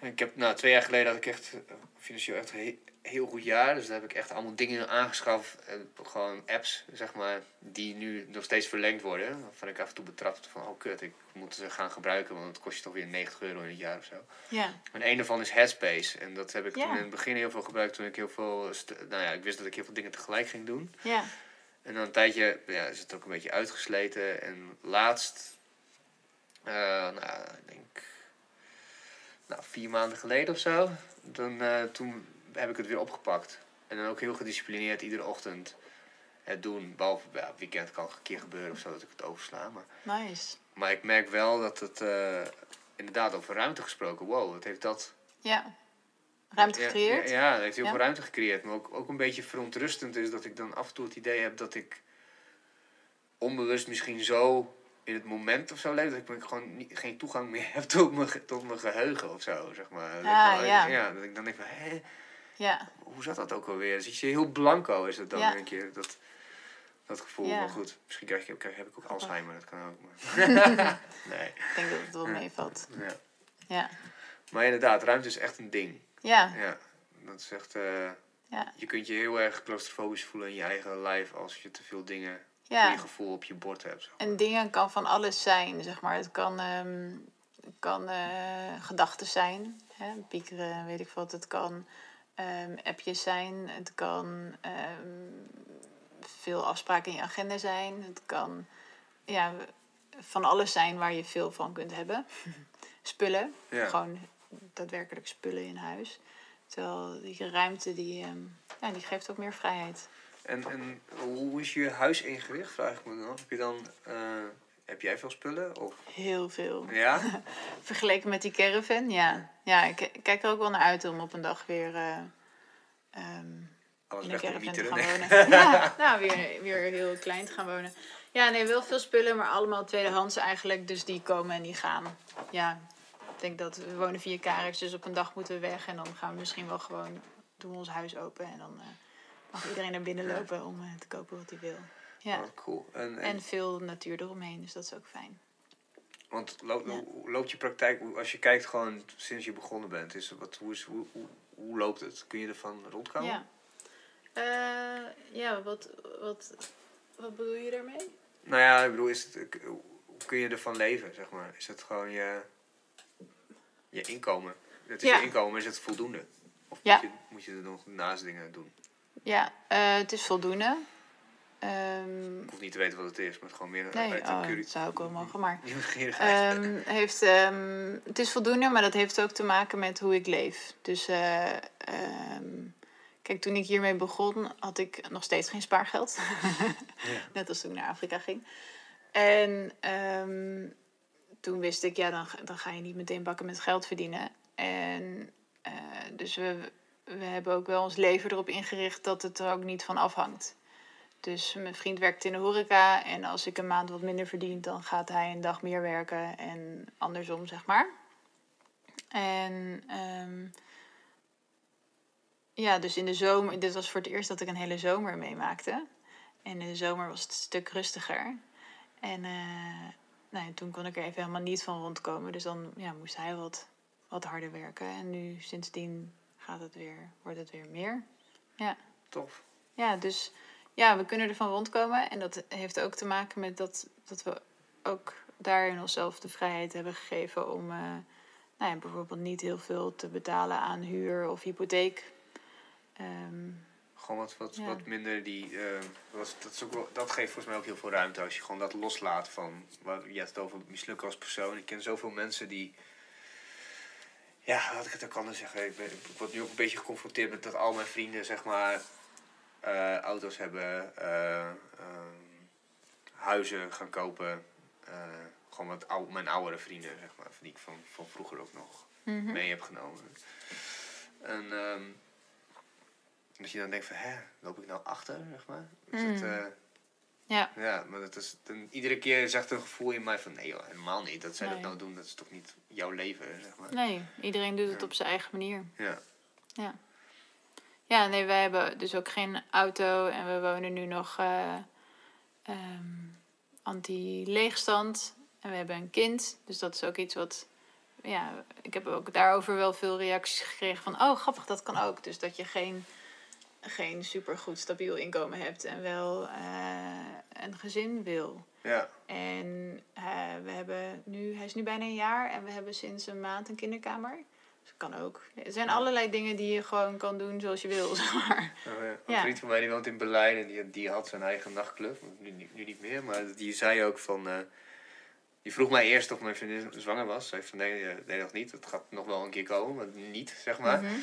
ik heb, nou, twee jaar geleden had ik echt eh, financieel echt een he- heel goed jaar. Dus daar heb ik echt allemaal dingen aangeschaft. eh, gewoon apps, zeg maar, die nu nog steeds verlengd worden. Waarvan ik af en toe betrapt van, oh kut, ik moet ze gaan gebruiken. Want het kost je toch weer 90 euro in het jaar of zo. Ja, En een daarvan is Headspace. En dat heb ik Ja. toen in het begin heel veel gebruikt. Toen ik heel veel, nou ja, ik wist dat ik heel veel dingen tegelijk ging doen. ja, En dan een tijdje ja, is het ook een beetje uitgesleten. En laatst, eh, nou, ik denk nou, vier maanden geleden of zo, dan, eh, toen heb ik het weer opgepakt. En dan ook heel gedisciplineerd iedere ochtend het doen. Behalve ja, weekend kan een keer gebeuren of zo dat ik het oversla. Maar, nice. maar ik merk wel dat het eh, inderdaad over ruimte gesproken, wow, wat heeft dat Ja, ruimte gecreëerd. Ja, ja, het heeft heel veel ruimte gecreëerd. Maar ook, ook een beetje verontrustend is dat ik dan af en toe het idee heb dat ik onbewust misschien zo in het moment of zo leef. Dat ik gewoon niet, geen toegang meer heb tot mijn, tot mijn geheugen of zo, zeg maar. Dat ik Ah, dan- ja. dat ik dan denk van, hé, Ja, hoe zat dat ook alweer? Zit je heel blanco is het dan Ja. een keer, dat, dat gevoel. Ja. Maar goed, misschien krijg ik, krijg, heb ik ook Alzheimer, dat kan ook. Maar. nee, ik denk dat het wel meevalt. ja. Ja, Maar inderdaad, ruimte is echt een ding. Ja, Ja, dat is echt... eh, Ja. Je kunt je heel erg claustrofobisch voelen in je eigen lijf als je te veel dingen, ja. gevoel op je bord hebt. zeg maar. En dingen kan van alles zijn, zeg maar. Het kan, ehm, kan eh, gedachten zijn, hè? piekeren, weet ik wat. Het kan ehm, appjes zijn. Het kan ehm, veel afspraken in je agenda zijn. Het kan ja, van alles zijn waar je veel van kunt hebben. Spullen, Ja. gewoon daadwerkelijk spullen in huis. Terwijl die ruimte, die, ja, die geeft ook meer vrijheid. En, en hoe is je huis ingericht, vraag ik me dan af. Heb, je dan, eh, heb jij veel spullen? Of, Heel veel. ja? Vergeleken met die caravan, ja. Ja, ik, kijk er ook wel naar uit om op een dag weer eh, ehm, Alles weg te caravan te gaan wonen. Ja, nou, weer, weer heel klein te gaan wonen. Ja, nee, wel veel spullen, maar allemaal tweedehands eigenlijk. Dus die komen en die gaan. Ja, ik denk dat we wonen via Karex, dus op een dag moeten we weg. En dan gaan we misschien wel gewoon, doen we ons huis open. En dan eh, mag iedereen naar binnen lopen om eh, te kopen wat hij wil. Ja, Wat cool. En, en, en veel natuur eromheen, dus dat is ook fijn. want lo- Ja. hoe loopt je praktijk, als je kijkt gewoon sinds je begonnen bent, is, wat, hoe, is, hoe, hoe, hoe loopt het? Kun je ervan rondkomen? Ja. Eh, ja, wat, wat, wat bedoel je daarmee? Nou ja, ik bedoel, is het, kun je ervan leven, zeg maar? Is het gewoon je, je inkomen? Het is Ja. je inkomen, is het voldoende? Of Ja. moet, je, moet je er nog naast dingen doen? Ja, eh, het is voldoende. Ehm, Ik hoef niet te weten wat het is, maar het gewoon meer nee, uit oh, dat zou ook wel mogen, maar... Ehm, heeft, ehm, het is voldoende, maar dat heeft ook te maken met hoe ik leef. Dus eh, kijk, toen ik hiermee begon, had ik nog steeds geen spaargeld. Ja. Net als toen ik naar Afrika ging. En toen wist ik, ja, dan, ga- dan ga je niet meteen bakken met geld verdienen. En eh, dus we, we hebben ook wel ons leven erop ingericht dat het er ook niet van afhangt. Dus mijn vriend werkt in de horeca en als ik een maand wat minder verdien, dan gaat hij een dag meer werken en andersom, zeg maar. En ehm, ja, dus in de zomer, dit was voor het eerst dat ik een hele zomer meemaakte. En in de zomer was het stuk rustiger. En eh, nou ja, toen kon ik er even helemaal niet van rondkomen. Dus dan ja, moest hij wat, wat harder werken. En nu sindsdien gaat het weer, wordt het weer meer. Ja. Tof. Ja, dus ja, we kunnen ervan rondkomen. En dat heeft ook te maken met dat, dat we ook daarin onszelf de vrijheid hebben gegeven om eh, nou ja, bijvoorbeeld niet heel veel te betalen aan huur of hypotheek. Ehm, Gewoon wat, wat, Ja. wat minder die. eh, dat, dat, is ook wel, dat geeft volgens mij ook heel veel ruimte als je gewoon dat loslaat van. Waar, je had het over mislukken als persoon. Ik ken zoveel mensen die. Ja, wat ik het ook anders zeggen. Ik, ben, ik word nu ook een beetje geconfronteerd met dat al mijn vrienden, zeg maar. eh, auto's hebben. eh, ehm, huizen gaan kopen. eh, gewoon wat ou, mijn oudere vrienden, zeg maar. Die ik van, van vroeger ook nog mhm. mee heb genomen. En ehm, dat je dan denkt van, hè, loop ik nou achter, zeg maar? Mm. eh, Ja. ja, maar dat is, dan, iedere keer zegt een gevoel in mij van, nee joh, helemaal niet. Dat zij Nee. dat nou doen, dat is toch niet jouw leven, zeg maar. Nee, iedereen doet het Ja. op zijn eigen manier. Ja, Ja. Ja, nee, wij hebben dus ook geen auto en we wonen nu nog eh, ehm, anti-leegstand. En we hebben een kind, dus dat is ook iets wat... Ja, ik heb ook daarover wel veel reacties gekregen van... Oh, grappig, dat kan ook. Dus dat je geen, geen supergoed stabiel inkomen hebt en wel eh, een gezin wil. ja, En eh, we hebben nu, hij is nu bijna een jaar en we hebben sinds een maand een kinderkamer. Dus kan ook. Er zijn allerlei dingen die je gewoon kan doen zoals je wil, zeg maar. Nou ja, Een Ja. vriend van mij die woont in Berlijn en die, die had zijn eigen nachtclub. Nu, nu, niet meer, maar die zei ook van... eh, die vroeg mij eerst of mijn vriendin zwanger was. Zei van nee, nee, nog niet. Het gaat nog wel een keer komen, maar niet, zeg maar. Mhm.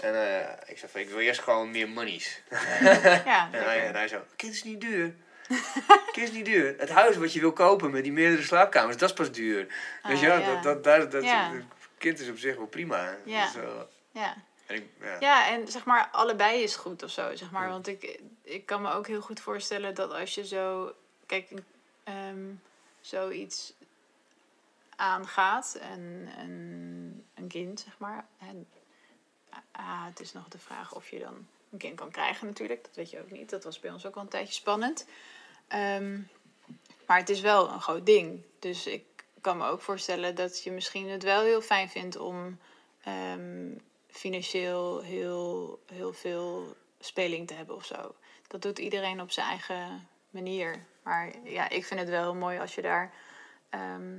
En eh, ik zei van, ik wil eerst gewoon meer monies. Ja, En hij, en hij zo, kind is niet duur. kind is niet duur. Het huis wat je wil kopen met die meerdere slaapkamers, dat is pas duur. Weet je Ah, wel, ja. dat, dat, dat, Ja. kind is op zich wel prima. Ja. Dus, Ja. en ik, ja. ja, en zeg maar, allebei is goed of zo, zeg maar. Ja. Want ik, ik kan me ook heel goed voorstellen dat als je zo, kijk, ehm, zoiets aangaat, en een, een kind, zeg maar. En, ah, het is nog de vraag of je dan een kind kan krijgen natuurlijk. Dat weet je ook niet. Dat was bij ons ook wel een tijdje spannend. Ehm, maar het is wel een groot ding. Dus ik kan me ook voorstellen dat je misschien het wel heel fijn vindt om ehm, financieel heel, heel veel speling te hebben of zo. Dat doet iedereen op zijn eigen manier. Maar ja, ik vind het wel heel mooi als je daar ehm,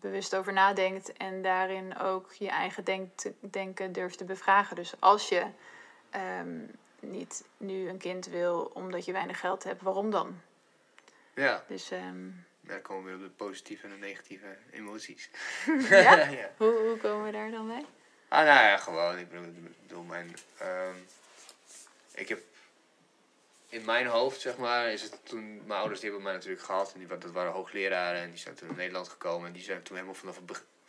bewust over nadenkt en daarin ook je eigen denk denken durft te bevragen. Dus als je ehm, niet nu een kind wil omdat je weinig geld hebt, waarom dan? Ja, Dus ehm, dan komen we weer op de positieve en de negatieve emoties. ja? ja. Hoe, hoe komen we daar dan bij? Ah, nou ja, gewoon. Ik bedoel, ik bedoel mijn. ehm, ik heb. In mijn hoofd, zeg maar, is het toen. Mijn ouders die hebben mij natuurlijk gehad. En die, dat waren hoogleraren. En die zijn toen naar Nederland gekomen. En die zijn toen helemaal vanaf,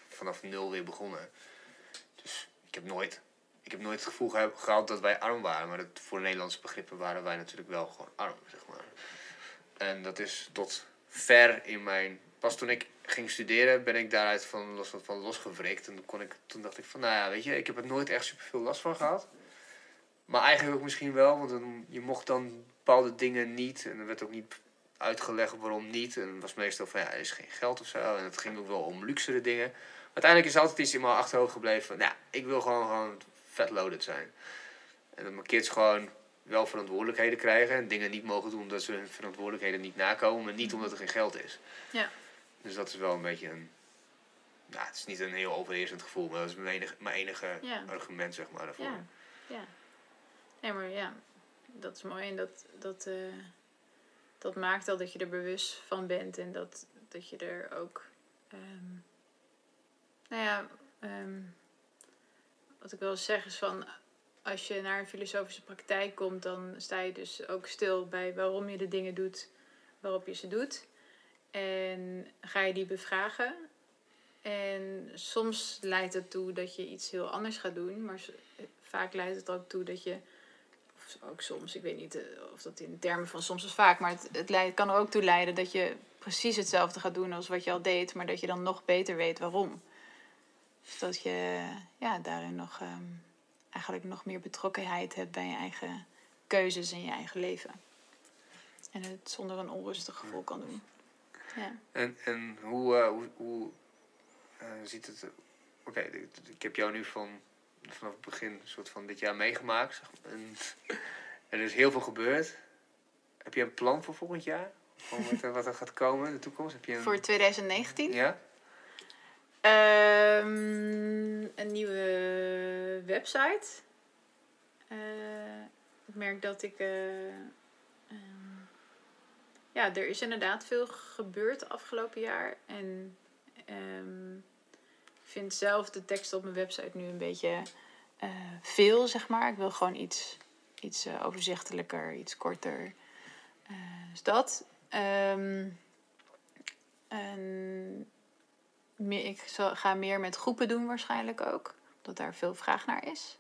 vanaf nul weer begonnen. Dus ik heb nooit. Ik heb nooit het gevoel gehad dat wij arm waren. Maar dat, voor Nederlandse begrippen waren wij natuurlijk wel gewoon arm, zeg maar. En dat is tot ver in mijn. Pas toen ik ging studeren, ben ik daaruit van, los, van losgewrikt. En toen, kon ik, toen dacht ik van, nou ja, weet je, ik heb er nooit echt super veel last van gehad. Maar eigenlijk ook misschien wel, want dan, je mocht dan bepaalde dingen niet. En er werd ook niet uitgelegd waarom niet. En het was meestal van, ja, er is geen geld of zo. En het ging ook wel om luxere dingen. Uiteindelijk is altijd iets in mijn achterhoofd gebleven van, nou, ik wil gewoon, gewoon vet loaded zijn. En dat mijn kids gewoon wel verantwoordelijkheden krijgen. En dingen niet mogen doen omdat ze hun verantwoordelijkheden niet nakomen. Maar niet omdat er geen geld is. Ja. Dus dat is wel een beetje een... Nou, het is niet een heel overheersend gevoel. Maar dat is mijn enige, mijn enige Ja. argument, zeg maar, daarvoor. Ja, ja. Nee, maar ja, dat is mooi. En dat, dat, eh, dat maakt al dat je er bewust van bent. En dat, dat je er ook... ehm, nou ja, ehm, wat ik wil zeggen is van... Als je naar een filosofische praktijk komt, dan sta je dus ook stil bij waarom je de dingen doet waarop je ze doet. En ga je die bevragen. En soms leidt het toe dat je iets heel anders gaat doen, maar vaak leidt het ook toe dat je, ook soms, ik weet niet eh, of dat in termen van soms is vaak, maar het, het kan er ook toe leiden dat je precies hetzelfde gaat doen als wat je al deed, maar dat je dan nog beter weet waarom. Dus dat je ja, daarin nog ehm, eigenlijk nog meer betrokkenheid hebt bij je eigen keuzes in je eigen leven. En het zonder een onrustig gevoel kan doen. Ja. En, en hoe, eh, hoe, hoe eh, ziet het... Oké, ik heb jou nu van, vanaf het begin een soort van dit jaar meegemaakt. zeg maar. En, er is heel veel gebeurd. Heb je een plan voor volgend jaar? Van wat, er- wat er gaat komen in de toekomst? Heb je een... Voor 2019? Ja? Ehm, een nieuwe website. Eh, ik merk dat ik. eh, ehm, ja, er is inderdaad veel gebeurd afgelopen jaar. En ik vind zelf de tekst op mijn website nu een beetje eh, veel, zeg maar. Ik wil gewoon iets, iets eh, overzichtelijker, iets korter. Eh, dus dat. Ehm, en meer, ik zal, ga meer met groepen doen waarschijnlijk ook. Omdat daar veel vraag naar is.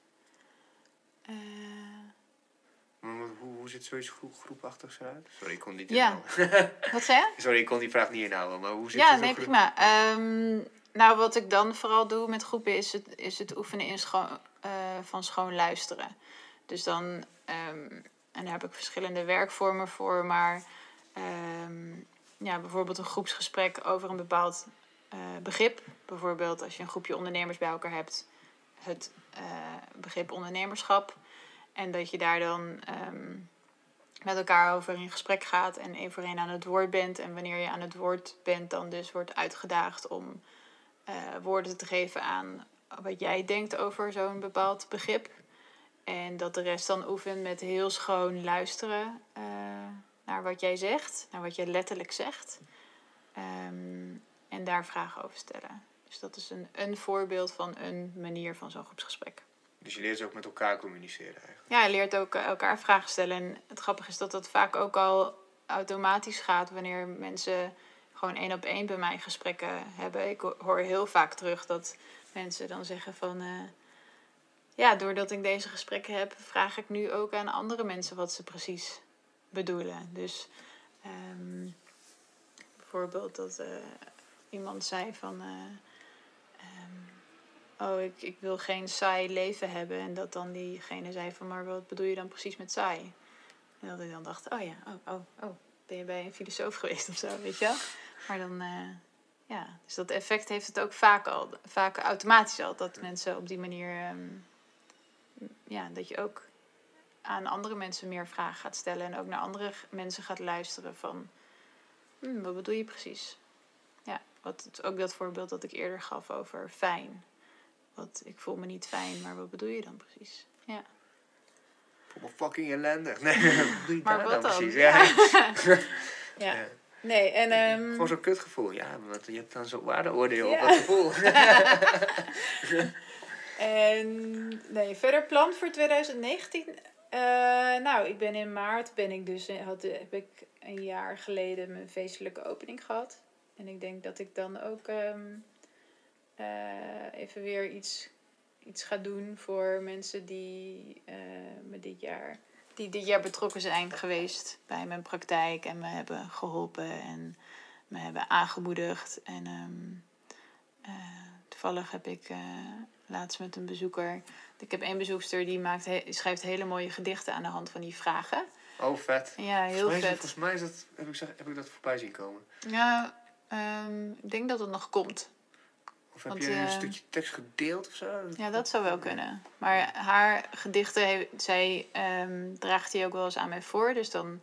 Hoe, hoe ziet zoiets groep, groepachtigs eruit? Sorry, ik kon niet Ja. inhouden. wat zei je? Sorry, ik kon die vraag niet inhouden. Maar hoe zit Ja, nee, groep- prima. Ehm, nou, wat ik dan vooral doe met groepen is het, is het oefenen in eh, van schoon luisteren. Dus dan, ehm, en daar heb ik verschillende werkvormen voor, maar ehm, ja, bijvoorbeeld een groepsgesprek over een bepaald eh, begrip. Bijvoorbeeld als je een groepje ondernemers bij elkaar hebt, het eh, begrip ondernemerschap. En dat je daar dan ehm, met elkaar over in gesprek gaat en één voor één aan het woord bent. En wanneer je aan het woord bent, dan dus wordt uitgedaagd om eh, woorden te geven aan wat jij denkt over zo'n bepaald begrip. En dat de rest dan oefent met heel schoon luisteren eh, naar wat jij zegt, naar wat jij letterlijk zegt. Ehm, en daar vragen over stellen. Dus dat is een, een voorbeeld van een manier van zo'n groepsgesprek. Dus je leert ook met elkaar communiceren eigenlijk. Ja, je leert ook eh, elkaar vragen stellen. En het grappige is dat dat vaak ook al automatisch gaat wanneer mensen gewoon één op één bij mij gesprekken hebben. Ik ho- hoor heel vaak terug dat mensen dan zeggen van... eh, ja, doordat ik deze gesprekken heb, vraag ik nu ook aan andere mensen wat ze precies bedoelen. Dus ehm, bijvoorbeeld dat eh, iemand zei van... eh, ehm, oh, ik, ik wil geen saai leven hebben. En dat dan diegene zei van, maar wat bedoel je dan precies met saai? En dat ik dan dacht, oh ja, oh, oh, oh, ben je bij een filosoof geweest of zo, weet je wel? Maar dan, eh, ja, dus dat effect heeft het ook vaak al, vaak automatisch al. Dat mensen op die manier, ehm, ja, dat je ook aan andere mensen meer vragen gaat stellen. En ook naar andere mensen gaat luisteren van, "Hmm, wat bedoel je precies? Ja, wat, ook dat voorbeeld dat ik eerder gaf over fijn. Wat, ik voel me niet fijn, maar wat bedoel je dan precies? Ja. Voel me fucking ellendig. Nee, wat bedoel je Maar daar wat nou dan? precies? Ja. Ja. Ja. Nee, en... ehm, Gewoon zo'n kutgevoel. Ja, want je hebt dan zo'n waardeoordeel Ja. op dat gevoel. En nee, verder plan voor 2019. Eh, nou, ik ben in maart ben ik dus had, heb ik een jaar geleden mijn feestelijke opening gehad. En ik denk dat ik dan ook ehm, eh, even weer iets, iets ga doen voor mensen die eh, me dit jaar die dit jaar betrokken zijn geweest bij mijn praktijk en me hebben geholpen en me hebben aangemoedigd. En ehm, eh, toevallig heb ik eh, laatst met een bezoeker. Ik heb één bezoekster die maakt he- schrijft hele mooie gedichten aan de hand van die vragen. Oh, vet. Ja, heel volgens, vet. volgens mij is dat, heb, ik, heb ik dat voorbij zien komen. Ja, ehm, ik denk dat het nog komt. Of heb Want, je een eh, stukje tekst gedeeld of zo? Ja, dat zou wel kunnen. Maar haar gedichten, zij ehm, draagt die ook wel eens aan mij voor. Dus dan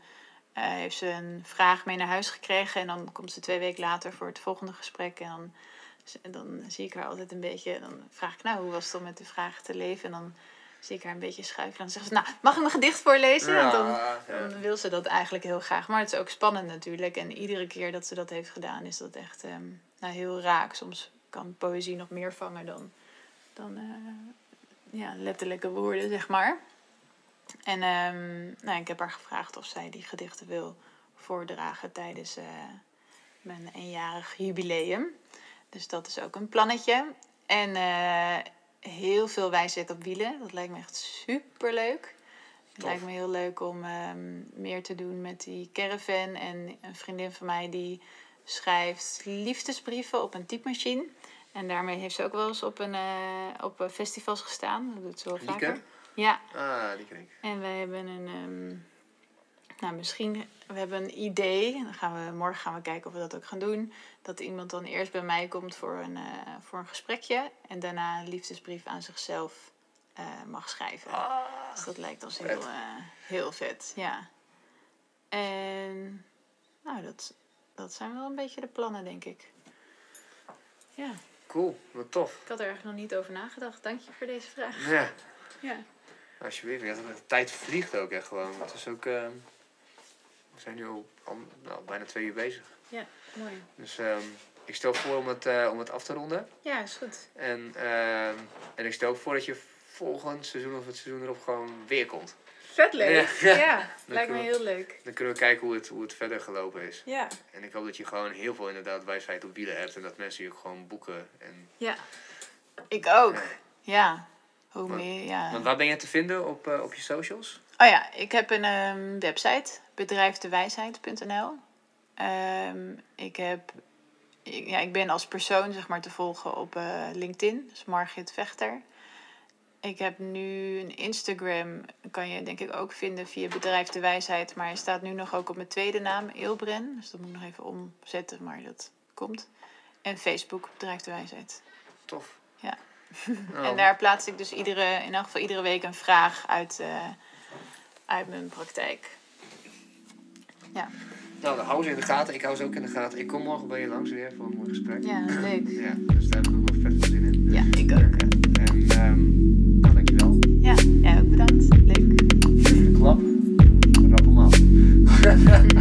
eh, heeft ze een vraag mee naar huis gekregen. En dan komt ze twee weken later voor het volgende gesprek. En dan, dan zie ik haar altijd een beetje... Dan vraag ik, nou, hoe was het om met de vraag te leven? En dan zie ik haar een beetje schuiven. Dan zegt ze, nou, mag ik mijn gedicht voorlezen? En dan, ja. dan wil ze dat eigenlijk heel graag. Maar het is ook spannend natuurlijk. En iedere keer dat ze dat heeft gedaan, is dat echt ehm, nou, heel raak. Soms kan poëzie nog meer vangen dan, dan eh, ja, letterlijke woorden, zeg maar. En ehm, nou, ik heb haar gevraagd of zij die gedichten wil voordragen tijdens eh, mijn eenjarig jubileum. Dus dat is ook een plannetje. En eh, heel veel wijsheid op wielen. Dat lijkt me echt super leuk. Het lijkt me heel leuk om ehm, meer te doen met die caravan. En een vriendin van mij die schrijft liefdesbrieven op een typemachine. En daarmee heeft ze ook wel eens op, een, eh, op eh, festivals gestaan. Dat doet ze wel Lieke? vaker. Ja, Ah, die ken ik. en we hebben een. ehm, nou, misschien. We hebben een idee. Dan gaan we, morgen gaan we kijken of we dat ook gaan doen. Dat iemand dan eerst bij mij komt voor een, eh, voor een gesprekje. En daarna een liefdesbrief aan zichzelf mag schrijven. Ah, Dus dat lijkt ons vet. heel, heel vet. Ja. En. Nou, dat, dat zijn wel een beetje de plannen, denk ik. Ja, cool. Wat tof. ik had er eigenlijk nog niet over nagedacht. Dank je voor deze vraag. Ja, Ja. alsjeblieft. Ja, de tijd vliegt ook echt gewoon. Het is ook... eh, we zijn nu al, nou, bijna twee uur bezig. Mooi. Dus ehm, ik stel voor om het, eh, om het af te ronden. Ja, is goed. En, ehm, en ik stel ook voor dat je volgend seizoen of het seizoen erop gewoon weer komt. Vet leuk. Ja. Ja, lijkt me heel leuk. Dan kunnen we kijken hoe het, hoe het verder gelopen is. Ja. En ik hoop dat je gewoon heel veel inderdaad wijsheid op wielen hebt. En dat mensen je ook gewoon boeken. En, Ja. Ik ook. Ja. Ja. Hoe Want- meer, ja. Want waar ben je te vinden op, eh, op je socials? Oh ja, ik heb een ehm, website, bedrijfdewijsheid.nl. Ehm, ik heb, ik, ja, ik ben als persoon zeg maar te volgen op eh, LinkedIn, dus Margit Vechter. Ik heb nu een Instagram, kan je denk ik ook vinden via Bedrijf de Wijsheid, maar hij staat nu nog ook op mijn tweede naam, Eelbren. Dus dat moet ik nog even omzetten, maar dat komt. En Facebook, Bedrijf de Wijsheid. Tof. Ja. Oh, En daar plaats ik dus iedere, in elk geval iedere week een vraag uit, eh, uit mijn praktijk. Ja, Nou, hou ze in de gaten. Ik hou ze ook in de gaten. Ik kom morgen bij je langs weer voor een mooi gesprek. ja leuk. Ja, dus daar heb ik ook wel vet veel zin in. Ja, ik ook. Obrigado.